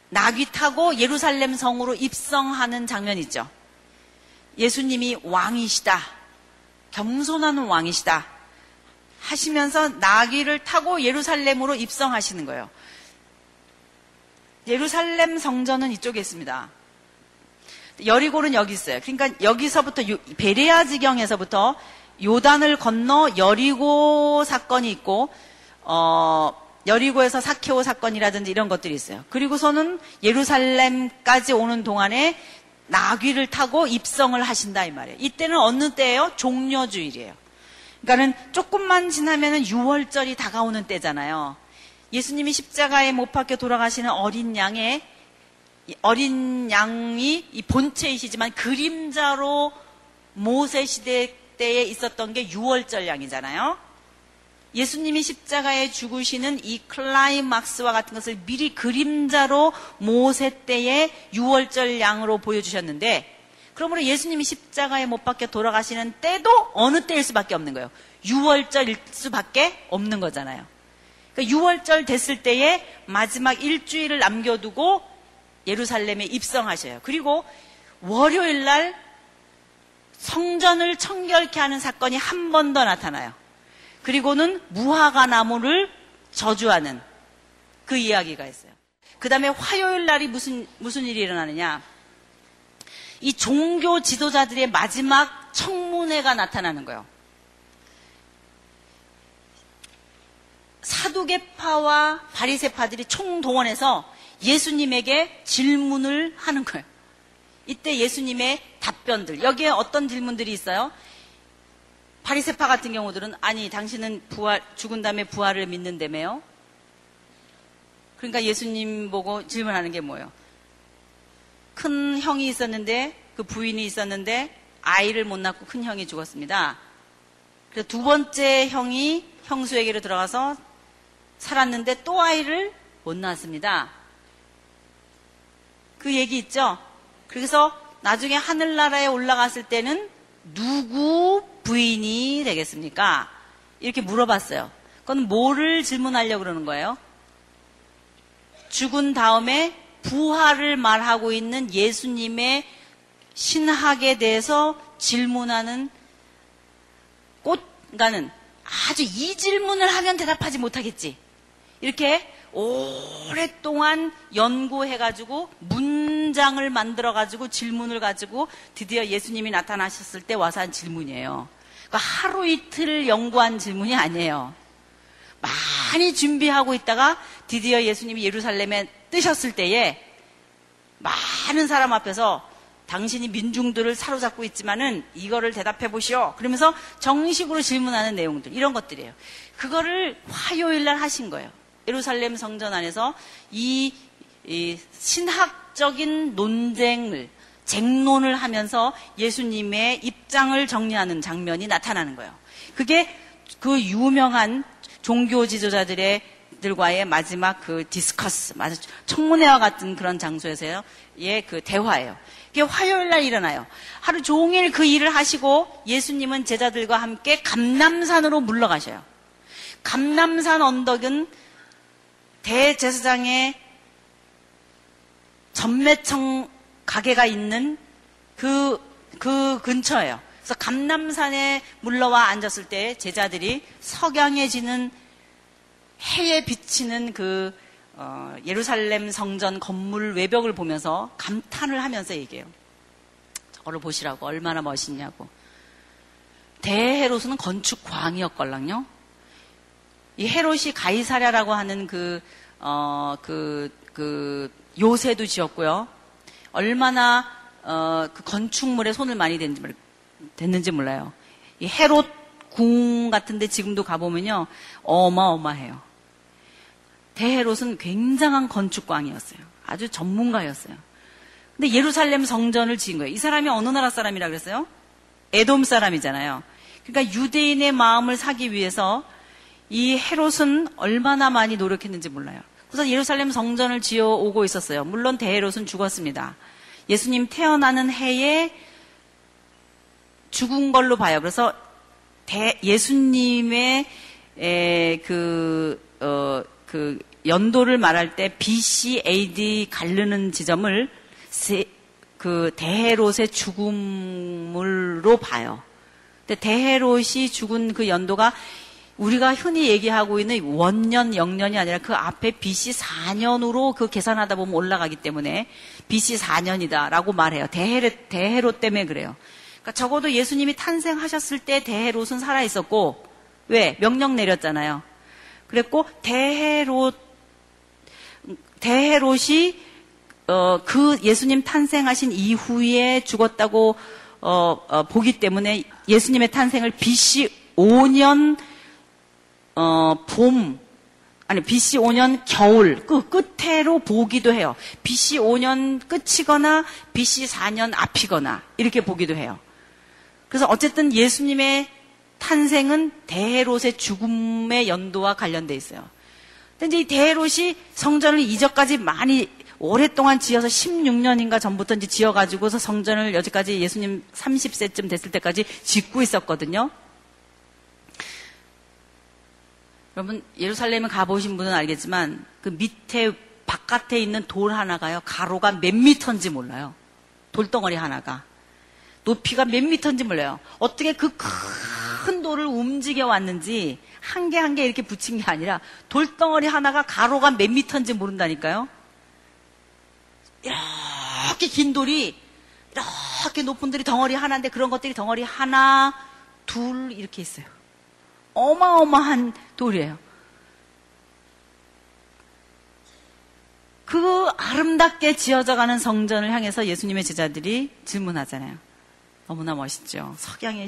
나귀 타고 예루살렘 성으로 입성하는 장면 있죠. 예수님이 왕이시다. 겸손한 왕이시다. 하시면서 나귀를 타고 예루살렘으로 입성하시는 거예요. 예루살렘 성전은 이쪽에 있습니다. 여리고는 여기 있어요. 그러니까 여기서부터 베레아 지경에서부터 요단을 건너 여리고 사건이 있고 어 여리고에서 사케오 사건이라든지 이런 것들이 있어요. 그리고서는 예루살렘까지 오는 동안에 나귀를 타고 입성을 하신다 이 말이에요. 이때는 어느 때예요? 종려주일이에요. 그러니까는 조금만 지나면은 6월절이 다가오는 때잖아요. 예수님이 십자가에 못 박혀 돌아가시는 어린 양의 어린 양이 이 본체이시지만 그림자로 모세 시대 때에 있었던 게 6월절 양이잖아요. 예수님이 십자가에 죽으시는 이 클라이막스와 같은 것을 미리 그림자로 모세 때의 6월절 양으로 보여주셨는데 그러므로 예수님이 십자가에 못 박혀 돌아가시는 때도 어느 때일 수밖에 없는 거예요. 6월절일 수밖에 없는 거잖아요. 그러니까 6월절 됐을 때에 마지막 일주일을 남겨두고 예루살렘에 입성하셔요. 그리고 월요일 날 성전을 청결케 하는 사건이 한 번 더 나타나요. 그리고는 무화과 나무를 저주하는 그 이야기가 있어요. 그 다음에 화요일 날이 무슨, 무슨 일이 일어나느냐. 이 종교 지도자들의 마지막 청문회가 나타나는 거예요. 사두개파와 바리세파들이 총동원해서 예수님에게 질문을 하는 거예요. 이때 예수님의 답변들 여기에 어떤 질문들이 있어요? 바리세파 같은 경우들은 아니 당신은 부활 죽은 다음에 부활을 믿는다며요? 그러니까 예수님 보고 질문하는 게 뭐예요? 큰 형이 있었는데 그 부인이 있었는데 아이를 못 낳고 큰 형이 죽었습니다. 그래서 두 번째 형이 형수에게로 들어가서 살았는데 또 아이를 못 낳았습니다. 그 얘기 있죠? 그래서 나중에 하늘나라에 올라갔을 때는 누구 부인이 되겠습니까? 이렇게 물어봤어요. 그건 뭐를 질문하려고 그러는 거예요? 죽은 다음에 부활을 말하고 있는 예수님의 신학에 대해서 질문하는 꽃, 그러니까는 아주 이 질문을 하면 대답하지 못하겠지. 이렇게 오랫동안 연구해가지고 문 장을 만들어 가지고 질문을 가지고 드디어 예수님이 나타나셨을 때 와서 한 질문이에요. 그러니까 하루 이틀 연구한 질문이 아니에요. 많이 준비하고 있다가 드디어 예수님이 예루살렘에 뜨셨을 때에 많은 사람 앞에서 당신이 민중들을 사로잡고 있지만은 이거를 대답해 보시오. 그러면서 정식으로 질문하는 내용들 이런 것들이에요. 그거를 화요일 날 하신 거예요. 예루살렘 성전 안에서 이, 이 신학 적인 논쟁을 쟁론을 하면서 예수님의 입장을 정리하는 장면이 나타나는 거예요. 그게 그 유명한 종교 지도자들의 들과의 마지막 그 디스커스, 청문회와 같은 그런 장소에서의 그 대화예요. 이게 화요일 날 일어나요. 하루 종일 그 일을 하시고 예수님은 제자들과 함께 감남산으로 물러가셔요. 감남산 언덕은 대제사장의 전매청 가게가 있는 그, 그 근처예요. 그래서 감남산에 물러와 앉았을 때 제자들이 석양해지는 해에 비치는 그 어, 예루살렘 성전 건물 외벽을 보면서 감탄을 하면서 얘기해요. 저거를 보시라고 얼마나 멋있냐고. 대헤롯은 건축 광이었걸랑요. 이 헤롯이 가이사랴라고 하는 그, 어, 그, 그, 요새도 지었고요. 얼마나, 어, 그 건축물에 손을 많이 댔는지, 됐는지 몰라요. 이 헤롯 궁 같은데 지금도 가보면요. 어마어마해요. 대헤롯은 굉장한 건축광이었어요. 아주 전문가였어요. 근데 예루살렘 성전을 지은 거예요. 이 사람이 어느 나라 사람이라 그랬어요? 에돔 사람이잖아요. 그러니까 유대인의 마음을 사기 위해서 이 헤롯은 얼마나 많이 노력했는지 몰라요. 그래서 예루살렘 성전을 지어 오고 있었어요. 물론 대헤롯은 죽었습니다. 예수님 태어나는 해에 죽은 걸로 봐요. 그래서 대, 예수님의 에, 그, 어, 그 연도를 말할 때 BC, AD 가르는 지점을 세, 그 대헤롯의 죽음으로 봐요. 근데 대헤롯이 죽은 그 연도가 우리가 흔히 얘기하고 있는 원년, 영년이 아니라 그 앞에 BC 4년으로 그 계산하다 보면 올라가기 때문에 BC 4년이다라고 말해요. 대헤롯, 대헤롯 때문에 그래요. 그러니까 적어도 예수님이 탄생하셨을 때 대헤롯은 살아 있었고 왜 명령 내렸잖아요. 그랬고 대헤롯 대헤롯이 어, 그 예수님 탄생하신 이후에 죽었다고 어, 어, 보기 때문에 예수님의 탄생을 BC 5년 어, 봄 아니 BC 5년 겨울 그 끝으로 보기도 해요. BC 5년 끝이거나 BC 4년 앞이거나 이렇게 보기도 해요. 그래서 어쨌든 예수님의 탄생은 대헤롯의 죽음의 연도와 관련돼 있어요. 근데 이 대헤롯이 성전을 이전까지 많이 오랫동안 지어서 16년인가 전부터 이제 지어가지고서 성전을 여기까지 예수님 30세쯤 됐을 때까지 짓고 있었거든요. 여러분 예루살렘에 가보신 분은 알겠지만 그 밑에 바깥에 있는 돌 하나가요 가로가 몇 미터인지 몰라요. 돌덩어리 하나가 높이가 몇 미터인지 몰라요. 어떻게 그 큰 돌을 움직여 왔는지 한 개 한 개 이렇게 붙인 게 아니라 돌덩어리 하나가 가로가 몇 미터인지 모른다니까요. 이렇게 긴 돌이 이렇게 높은 돌이 덩어리 하나인데 그런 것들이 덩어리 하나, 둘 이렇게 있어요. 어마어마한 돌이에요. 그 아름답게 지어져 가는 성전을 향해서 예수님의 제자들이 질문하잖아요. 너무나 멋있죠. 석양에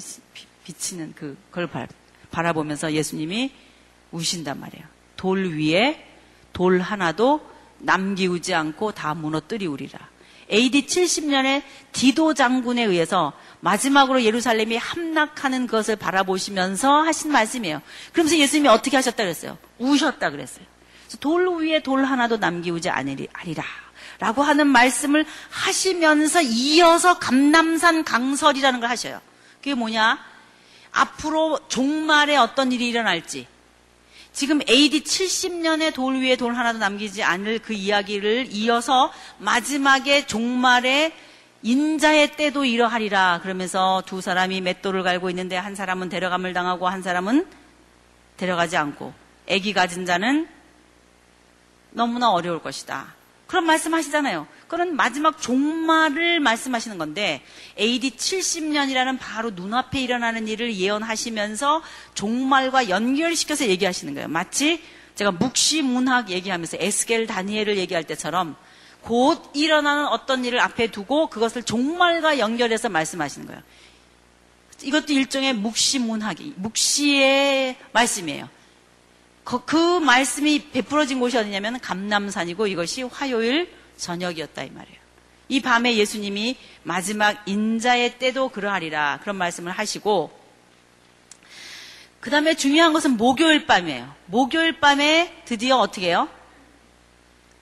비치는 그걸 바라보면서 예수님이 우신단 말이에요. 돌 위에 돌 하나도 남기우지 않고 다 무너뜨리우리라. AD 70년에 디도 장군에 의해서 마지막으로 예루살렘이 함락하는 것을 바라보시면서 하신 말씀이에요. 그러면서 예수님이 어떻게 하셨다 그랬어요? 우셨다 그랬어요. 돌 위에 돌 하나도 남기우지 않으리라. 라고 하는 말씀을 하시면서 이어서 감남산 강설이라는 걸 하셔요. 그게 뭐냐? 앞으로 종말에 어떤 일이 일어날지, 지금 AD 70년의 돌 위에 돌 하나도 남기지 않을 그 이야기를 이어서 마지막에 종말에 인자의 때도 이러하리라 그러면서 두 사람이 맷돌을 갈고 있는데 한 사람은 데려감을 당하고 한 사람은 데려가지 않고 아기 가진 자는 너무나 어려울 것이다. 그런 말씀 하시잖아요. 그런 마지막 종말을 말씀하시는 건데 AD 70년이라는 바로 눈앞에 일어나는 일을 예언하시면서 종말과 연결시켜서 얘기하시는 거예요. 마치 제가 묵시 문학 얘기하면서 에스겔 다니엘을 얘기할 때처럼 곧 일어나는 어떤 일을 앞에 두고 그것을 종말과 연결해서 말씀하시는 거예요. 이것도 일종의 묵시 문학이 묵시의 말씀이에요. 그, 그 말씀이 베풀어진 곳이 어디냐면 감남산이고 이것이 화요일 저녁이었다 이 말이에요. 이 밤에 예수님이 마지막 인자의 때도 그러하리라 그런 말씀을 하시고 그 다음에 중요한 것은 목요일 밤이에요. 목요일 밤에 드디어 어떻게 해요?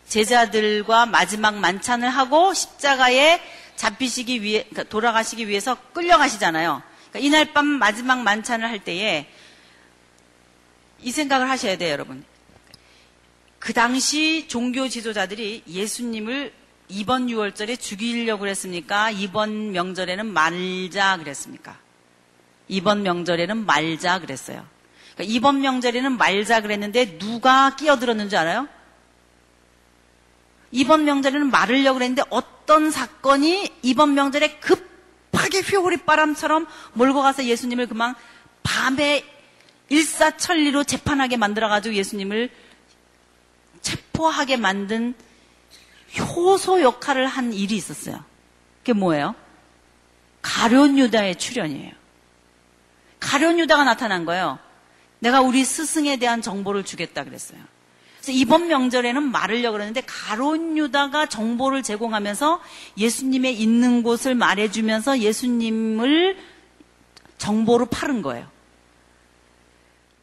제자들과 마지막 만찬을 하고 십자가에 잡히시기 위해 그러니까 돌아가시기 위해서 끌려가시잖아요. 그러니까 이날 밤 마지막 만찬을 할 때에 이 생각을 하셔야 돼요, 여러분. 그 당시 종교 지도자들이 예수님을 이번 6월절에 죽이려고 그랬습니까? 이번 명절에는 말자 그랬습니까? 이번 명절에는 말자 그랬어요. 그러니까 이번 명절에는 말자 그랬는데 누가 끼어들었는지 알아요? 이번 명절에는 말으려고 그랬는데 어떤 사건이 이번 명절에 급하게 휘오리 바람처럼 몰고 가서 예수님을 그만 밤에 일사천리로 재판하게 만들어가지고 예수님을 체포하게 만든 효소 역할을 한 일이 있었어요. 그게 뭐예요? 가련 유다의 출현이에요. 가련 유다가 나타난 거예요. 내가 우리 스승에 대한 정보를 주겠다 그랬어요. 그래서 이번 명절에는 말으려고 그러는데 가론 유다가 정보를 제공하면서 예수님의 있는 곳을 말해주면서 예수님을 정보로 파는 거예요.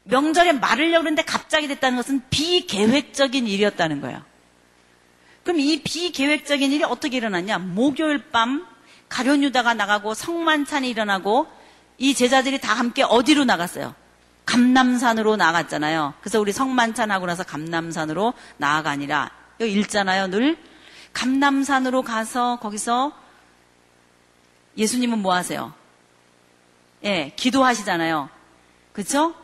명절에 마르려고 그랬는데 갑자기 됐다는 것은 비계획적인 일이었다는 거예요. 그럼 이 비계획적인 일이 어떻게 일어났냐? 목요일 밤 가련유다가 나가고 성만찬이 일어나고 이 제자들이 다 함께 어디로 나갔어요? 감남산으로 나갔잖아요. 그래서 우리 성만찬 하고 나서 감남산으로 나아가 아니라 여기 읽잖아요. 늘 감남산으로 가서 거기서 예수님은 뭐 하세요? 예, 기도하시잖아요. 그렇죠?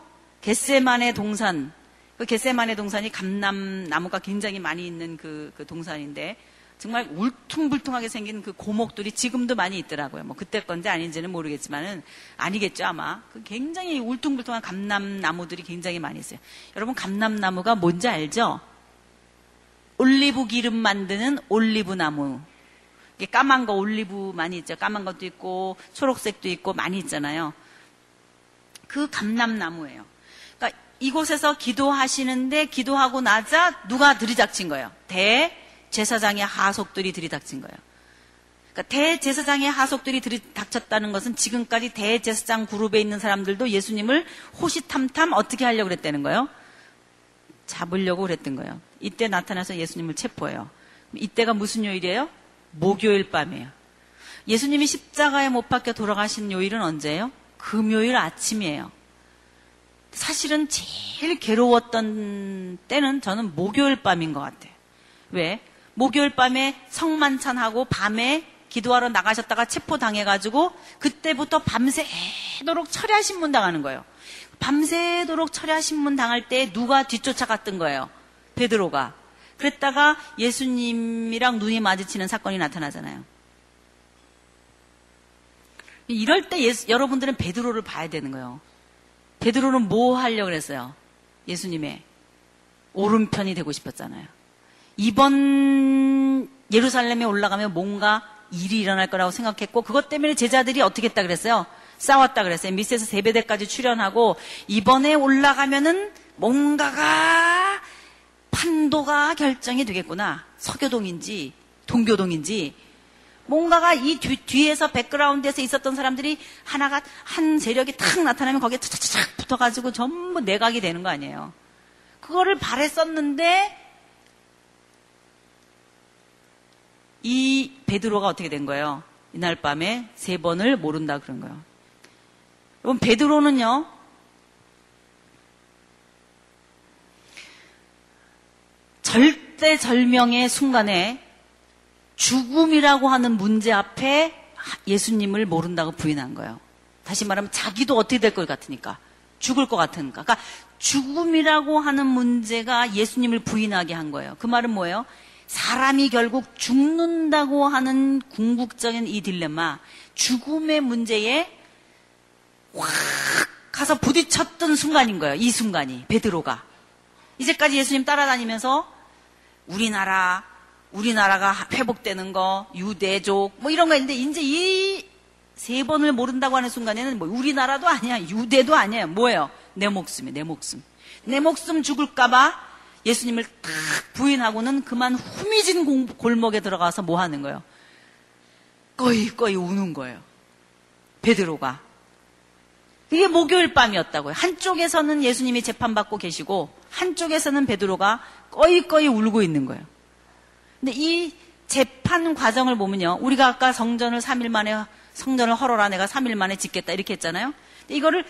겟세만의 동산. 그 겟세만의 동산이 감남 나무가 굉장히 많이 있는 그, 그 동산인데 정말 울퉁불퉁하게 생긴 그 고목들이 지금도 많이 있더라고요. 뭐 그때 건지 아닌지는 모르겠지만은 아니겠죠 아마. 그 굉장히 울퉁불퉁한 감남 나무들이 굉장히 많이 있어요. 여러분 감남 나무가 뭔지 알죠? 올리브 기름 만드는 올리브 나무. 이게 까만 거 올리브 많이 있죠. 까만 것도 있고 초록색도 있고 많이 있잖아요. 그 감남 나무예요. 이곳에서 기도하시는데 기도하고 나자 누가 들이닥친 거예요? 대 제사장의 하속들이 들이닥친 거예요. 그러니까 대제사장의 하속들이 들이닥쳤다는 것은 지금까지 대제사장 그룹에 있는 사람들도 예수님을 호시탐탐 어떻게 하려고 그랬다는 거예요? 잡으려고 그랬던 거예요. 이때 나타나서 예수님을 체포해요. 이때가 무슨 요일이에요? 목요일 밤이에요. 예수님이 십자가에 못 박혀 돌아가신 요일은 언제예요? 금요일 아침이에요. 사실은 제일 괴로웠던 때는 저는 목요일 밤인 것 같아요. 왜? 목요일 밤에 성만찬하고 밤에 기도하러 나가셨다가 체포당해가지고 그때부터 밤새도록 철야 신문 당하는 거예요. 밤새도록 철야 신문 당할 때 누가 뒤쫓아갔던 거예요? 베드로가. 그랬다가 예수님이랑 눈이 마주치는 사건이 나타나잖아요. 이럴 때 예수, 여러분들은 베드로를 봐야 되는 거예요. 베드로는 뭐 하려고 그랬어요? 예수님의 오른편이 되고 싶었잖아요. 이번 예루살렘에 올라가면 뭔가 일이 일어날 거라고 생각했고 그것 때문에 제자들이 어떻게 했다 그랬어요? 싸웠다 그랬어요. 미스에서 세배대까지 출연하고 이번에 올라가면은 뭔가가 판도가 결정이 되겠구나. 서교동인지 동교동인지 뭔가가 이 뒤, 에서 백그라운드에서 있었던 사람들이 하나가 한 세력이 탁 나타나면 거기에 착착착 붙어가지고 전부 내각이 되는 거 아니에요. 그거를 바랬었는데 이 베드로가 어떻게 된 거예요? 이날 밤에 세 번을 모른다 그런 거예요. 여러분 베드로는요. 절대절명의 순간에 죽음이라고 하는 문제 앞에 예수님을 모른다고 부인한 거예요. 다시 말하면 자기도 어떻게 될 것 같으니까. 죽을 것 같으니까. 그러니까 죽음이라고 하는 문제가 예수님을 부인하게 한 거예요. 그 말은 뭐예요? 사람이 결국 죽는다고 하는 궁극적인 이 딜레마, 죽음의 문제에 확 가서 부딪혔던 순간인 거예요. 이 순간이. 베드로가. 이제까지 예수님 따라다니면서 우리나라, 우리나라가 회복되는 거, 유대족, 뭐 이런 거 있는데, 이제 이 세 번을 모른다고 하는 순간에는 뭐 우리나라도 아니야, 유대도 아니에요. 뭐예요? 내 목숨이, 내 목숨. 내 목숨 죽을까봐 예수님을 탁 부인하고는 그만 후미진 골목에 들어가서 뭐 하는 거예요? 꺼이꺼이 우는 거예요. 베드로가. 이게 목요일 밤이었다고요. 한쪽에서는 예수님이 재판받고 계시고 한쪽에서는 베드로가 꺼이꺼이 울고 있는 거예요. 근데 이 재판 과정을 보면요. 우리가 아까 성전을 3일 만에 성전을 헐어라 내가 3일 만에 짓겠다 이렇게 했잖아요. 이거를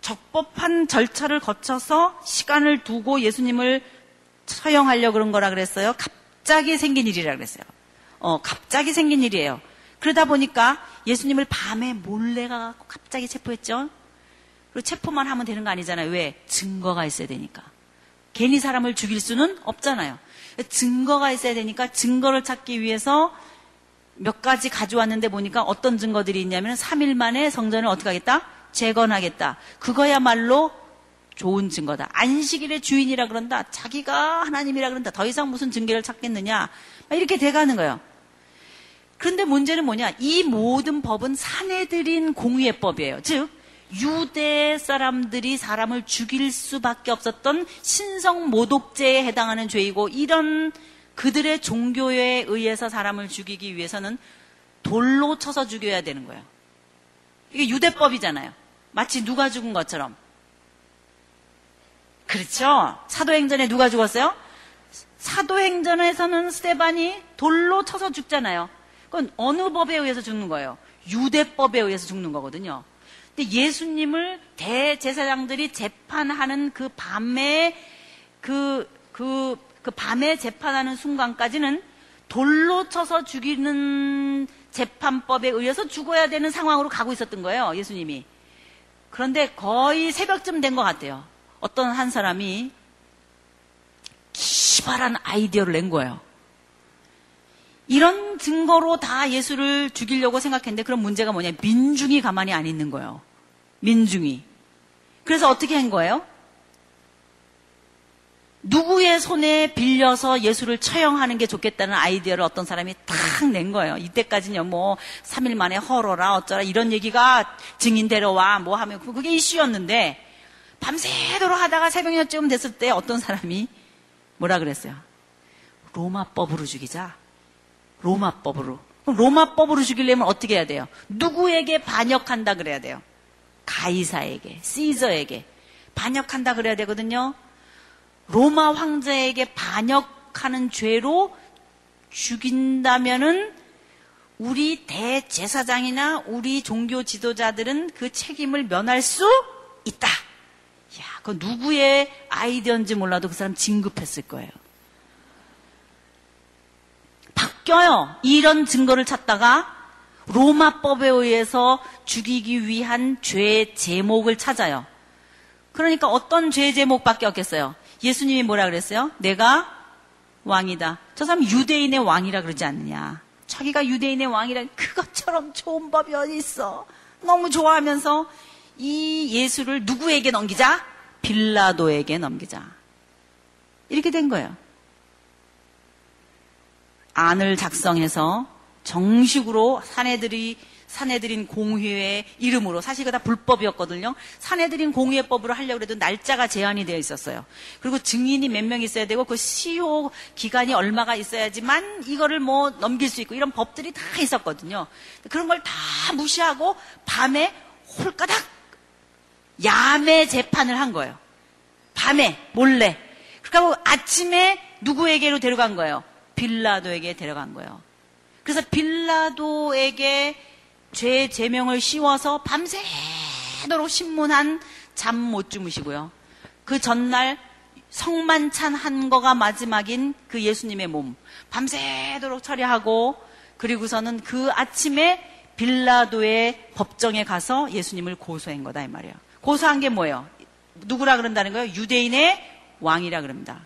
적법한 절차를 거쳐서 시간을 두고 예수님을 처형하려고 그런 거라 그랬어요. 갑자기 생긴 일이라 그랬어요. 어, 갑자기 생긴 일이에요. 그러다 보니까 예수님을 밤에 몰래 가고 갑자기 체포했죠. 그리고 체포만 하면 되는 거 아니잖아요. 왜? 증거가 있어야 되니까. 괜히 사람을 죽일 수는 없잖아요. 증거가 있어야 되니까 증거를 찾기 위해서 몇 가지 가져왔는데 보니까 어떤 증거들이 있냐면 3일 만에 성전을 어떻게 하겠다? 재건하겠다. 그거야말로 좋은 증거다. 안식일의 주인이라 그런다. 자기가 하나님이라 그런다. 더 이상 무슨 증거를 찾겠느냐. 이렇게 돼가는 거예요. 그런데 문제는 뭐냐? 이 모든 법은 사내들인 공의의 법이에요. 즉, 유대 사람들이 사람을 죽일 수밖에 없었던 신성 모독죄에 해당하는 죄이고 이런 그들의 종교에 의해서 사람을 죽이기 위해서는 돌로 쳐서 죽여야 되는 거예요. 이게 유대법이잖아요. 마치 누가 죽은 것처럼. 그렇죠. 사도행전에 누가 죽었어요? 사도행전에서는 스테반이 돌로 쳐서 죽잖아요. 그건 어느 법에 의해서 죽는 거예요? 유대법에 의해서 죽는 거거든요. 예수님을 대제사장들이 재판하는 그 밤에 그, 그, 그 밤에 재판하는 순간까지는 돌로 쳐서 죽이는 재판법에 의해서 죽어야 되는 상황으로 가고 있었던 거예요, 예수님이. 그런데 거의 새벽쯤 된 것 같아요. 어떤 한 사람이 기발한 아이디어를 낸 거예요. 이런 증거로 다 예수를 죽이려고 생각했는데 그런 문제가 뭐냐. 민중이 가만히 안 있는 거예요. 민중이. 그래서 어떻게 한 거예요? 누구의 손에 빌려서 예수를 처형하는 게 좋겠다는 아이디어를 어떤 사람이 탁 낸 거예요. 이때까지는 뭐 3일 만에 헐어라 어쩌라 이런 얘기가 증인 데려와 뭐 하면 그게 이슈였는데 밤새도록 하다가 새벽녘쯤 됐을 때 어떤 사람이 뭐라 그랬어요? 로마법으로 죽이자. 로마법으로. 그럼 로마법으로 죽이려면 어떻게 해야 돼요? 누구에게 반역한다 그래야 돼요? 가이사에게, 시저에게 반역한다 그래야 되거든요. 로마 황제에게 반역하는 죄로 죽인다면은 우리 대제사장이나 우리 종교 지도자들은 그 책임을 면할 수 있다. 야, 그 누구의 아이디어인지 몰라도 그 사람 진급했을 거예요. 바뀌어요. 이런 증거를 찾다가 로마법에 의해서 죽이기 위한 죄 제목을 찾아요. 그러니까 어떤 죄 제목밖에 없겠어요. 예수님이 뭐라 그랬어요? 내가 왕이다. 저 사람 유대인의 왕이라 그러지 않느냐. 자기가 유대인의 왕이라 그것처럼 좋은 법이 어디 있어. 너무 좋아하면서 이 예수를 누구에게 넘기자? 빌라도에게 넘기자. 이렇게 된 거예요. 안을 작성해서 정식으로 사내들이 사내들인 공회의 이름으로 사실 그다 불법이었거든요. 사내들인 공회법으로 하려고 해도 날짜가 제한이 되어 있었어요. 그리고 증인이 몇 명 있어야 되고 그 시효 기간이 얼마가 있어야지만 이거를 뭐 넘길 수 있고 이런 법들이 다 있었거든요. 그런 걸 다 무시하고 밤에 홀까닥 야매 재판을 한 거예요. 밤에 몰래. 그러니까 아침에 누구에게로 데려간 거예요? 빌라도에게 데려간 거예요. 그래서 빌라도에게 죄 제명을 씌워서 밤새도록 신문한 잠 못 주무시고요. 그 전날 성만찬 한 거가 마지막인 그 예수님의 몸 밤새도록 처리하고 그리고서는 그 아침에 빌라도의 법정에 가서 예수님을 고소한 거다 이 말이에요. 고소한 게 뭐예요? 누구라 그런다는 거예요? 유대인의 왕이라 그럽니다.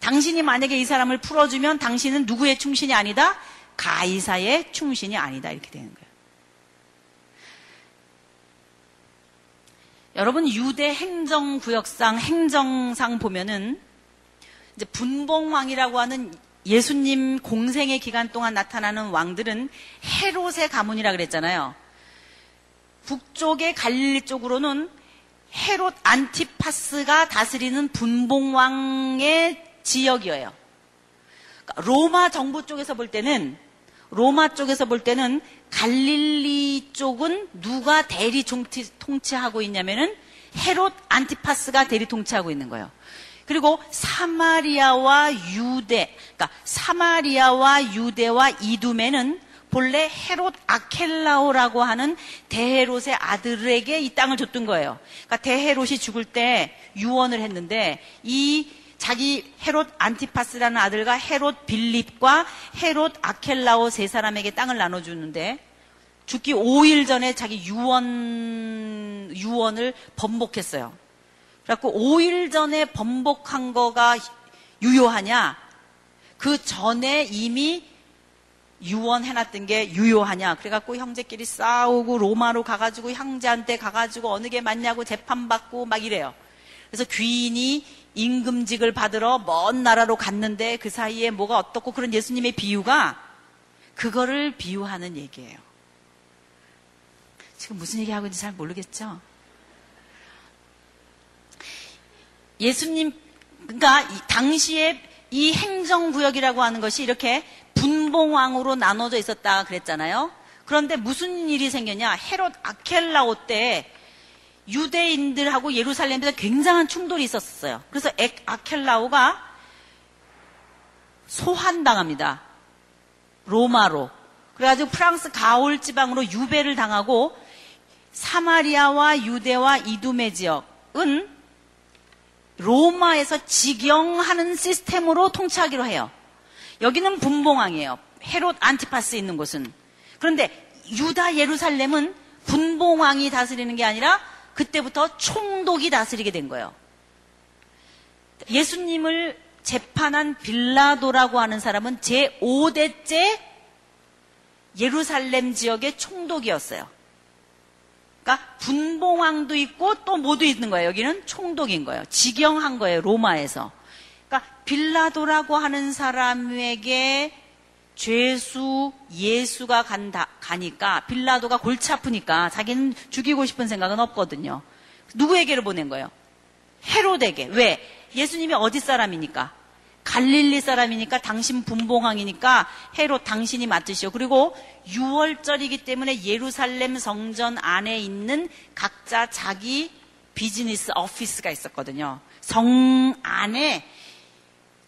당신이 만약에 이 사람을 풀어주면 당신은 누구의 충신이 아니다? 가이사의 충신이 아니다. 이렇게 되는 거예요. 여러분, 유대 행정구역상, 행정상 보면은 이제 분봉왕이라고 하는 예수님 공생의 기간 동안 나타나는 왕들은 헤롯의 가문이라 그랬잖아요. 북쪽의 갈릴리 쪽으로는 헤롯 안티파스가 다스리는 분봉왕의 지역이에요. 그러니까 로마 정부 쪽에서 볼 때는 로마 쪽에서 볼 때는 갈릴리 쪽은 누가 대리 통치, 통치하고 있냐면은 헤롯 안티파스가 대리 통치하고 있는 거예요. 그리고 사마리아와 유대, 그러니까 사마리아와 유대와 이두메는 본래 헤롯 아켈라오라고 하는 대헤롯의 아들에게 이 땅을 줬던 거예요. 그러니까 대헤롯이 죽을 때 유언을 했는데 이 자기 헤롯 안티파스라는 아들과 헤롯 빌립과 헤롯 아켈라오 세 사람에게 땅을 나눠주는데 죽기 5일 전에 자기 유언 유언을 번복했어요. 그래갖고 5일 전에 번복한 거가 유효하냐? 그 전에 이미 유언해놨던 게 유효하냐. 그래갖고 형제끼리 싸우고 로마로 가가지고 형제한테 가가지고 어느 게 맞냐고 재판받고 막 이래요. 그래서 귀인이 임금직을 받으러 먼 나라로 갔는데 그 사이에 뭐가 어떻고 그런 예수님의 비유가 그거를 비유하는 얘기예요. 지금 무슨 얘기하고 있는지 잘 모르겠죠? 예수님, 그러니까 당시에 이 행정구역이라고 하는 것이 이렇게 분봉왕으로 나눠져 있었다 그랬잖아요. 그런데 무슨 일이 생겼냐? 헤롯 아켈라오 때 유대인들하고 예루살렘에서 굉장한 충돌이 있었어요. 그래서 아켈라오가 소환당합니다. 로마로. 그래가지고 프랑스 가올 지방으로 유배를 당하고 사마리아와 유대와 이두메 지역은 로마에서 직영하는 시스템으로 통치하기로 해요. 여기는 분봉왕이에요. 헤롯 안티파스 있는 곳은. 그런데 유다 예루살렘은 분봉왕이 다스리는 게 아니라 그때부터 총독이 다스리게 된 거예요. 예수님을 재판한 빌라도라고 하는 사람은 제5대째 예루살렘 지역의 총독이었어요. 그러니까 분봉왕도 있고 또 모두 있는 거예요. 여기는 총독인 거예요. 직영한 거예요. 로마에서. 그러니까 빌라도라고 하는 사람에게 죄수 예수가 간다, 가니까 빌라도가 골치 아프니까 자기는 죽이고 싶은 생각은 없거든요. 누구에게를 보낸 거예요? 헤로데게. 왜? 예수님이 어디 사람이니까? 갈릴리 사람이니까 당신 분봉왕이니까 헤롯 당신이 맡으시오. 그리고 6월절이기 때문에 예루살렘 성전 안에 있는 각자 자기 비즈니스 오피스가 있었거든요. 성 안에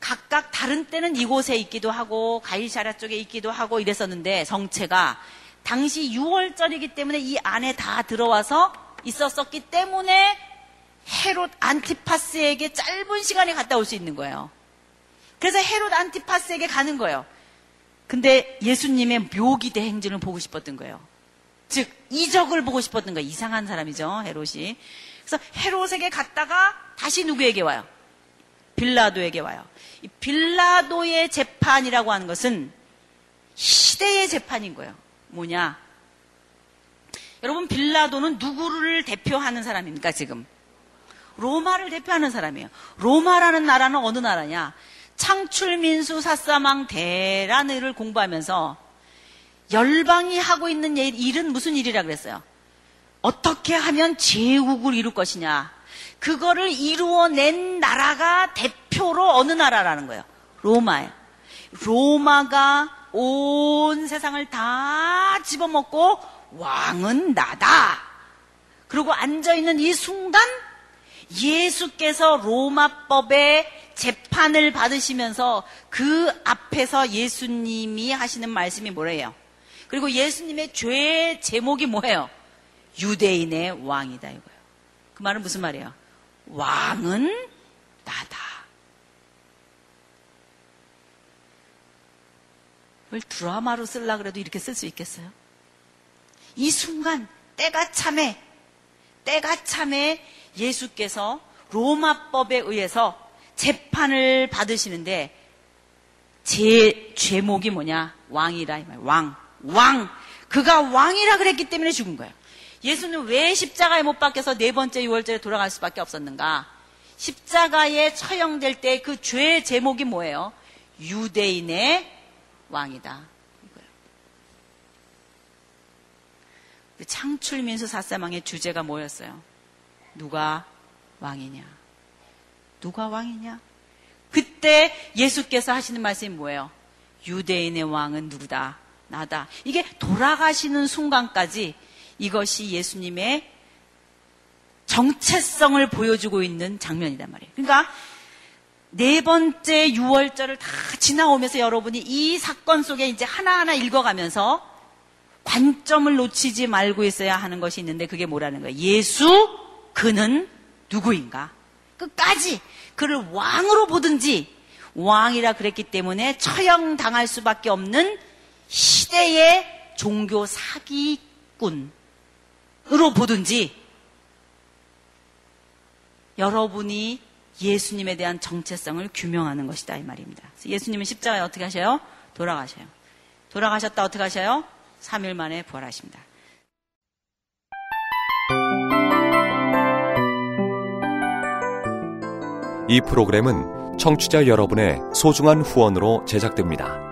각각 다른 때는 이곳에 있기도 하고 가이샤라 쪽에 있기도 하고 이랬었는데 정체가 당시 6월절이기 때문에 이 안에 다 들어와서 있었었기 때문에 헤롯 안티파스에게 짧은 시간에 갔다 올 수 있는 거예요. 그래서 헤롯 안티파스에게 가는 거예요. 근데 예수님의 묘기대 행진을 보고 싶었던 거예요. 즉 이적을 보고 싶었던 거예요. 이상한 사람이죠, 헤롯이. 그래서 헤롯에게 갔다가 다시 누구에게 와요? 빌라도에게 와요. 이 빌라도의 재판이라고 하는 것은 시대의 재판인 거예요. 뭐냐? 여러분, 빌라도는 누구를 대표하는 사람입니까, 지금? 로마를 대표하는 사람이에요. 로마라는 나라는 어느 나라냐? 창출민수 사사망 대란을 공부하면서 열방이 하고 있는 일은 무슨 일이라 그랬어요? 어떻게 하면 제국을 이룰 것이냐? 그거를 이루어낸 나라가 대표로 어느 나라라는 거예요? 로마예요. 로마가 온 세상을 다 집어먹고 왕은 나다. 그리고 앉아있는 이 순간 예수께서 로마법의 재판을 받으시면서 그 앞에서 예수님이 하시는 말씀이 뭐래요? 그리고 예수님의 죄 제목이 뭐예요? 유대인의 왕이다 이거예요. 그 말은 무슨 말이에요? 왕은 나다. 왜 드라마로 쓸라 그래도 이렇게 쓸 수 있겠어요? 이 순간 때가 참해 때가 참해 예수께서 로마법에 의해서 재판을 받으시는데 제 죄목이 뭐냐? 왕이라 이 말. 왕. 왕. 그가 왕이라 그랬기 때문에 죽은 거예요. 예수는 왜 십자가에 못 박혀서 네 번째 유월절에 돌아갈 수밖에 없었는가? 십자가에 처형될 때 그 죄의 제목이 뭐예요? 유대인의 왕이다. 그 창출민수 사사망의 주제가 뭐였어요? 누가 왕이냐? 누가 왕이냐? 그때 예수께서 하시는 말씀이 뭐예요? 유대인의 왕은 누구다? 나다. 이게 돌아가시는 순간까지 이것이 예수님의 정체성을 보여주고 있는 장면이란 말이에요. 그러니까 네 번째 6월절을 다 지나오면서 여러분이 이 사건 속에 이제 하나하나 읽어가면서 관점을 놓치지 말고 있어야 하는 것이 있는데 그게 뭐라는 거예요? 예수 그는 누구인가? 끝까지 그를 왕으로 보든지 왕이라 그랬기 때문에 처형당할 수밖에 없는 시대의 종교 사기꾼 으로 보든지 여러분이 예수님에 대한 정체성을 규명하는 것이다 이 말입니다. 예수님은 십자가에 어떻게 하셔요? 돌아가셔요. 돌아가셨다 어떻게 하셔요? 3일 만에 부활하십니다. 이 프로그램은 청취자 여러분의 소중한 후원으로 제작됩니다.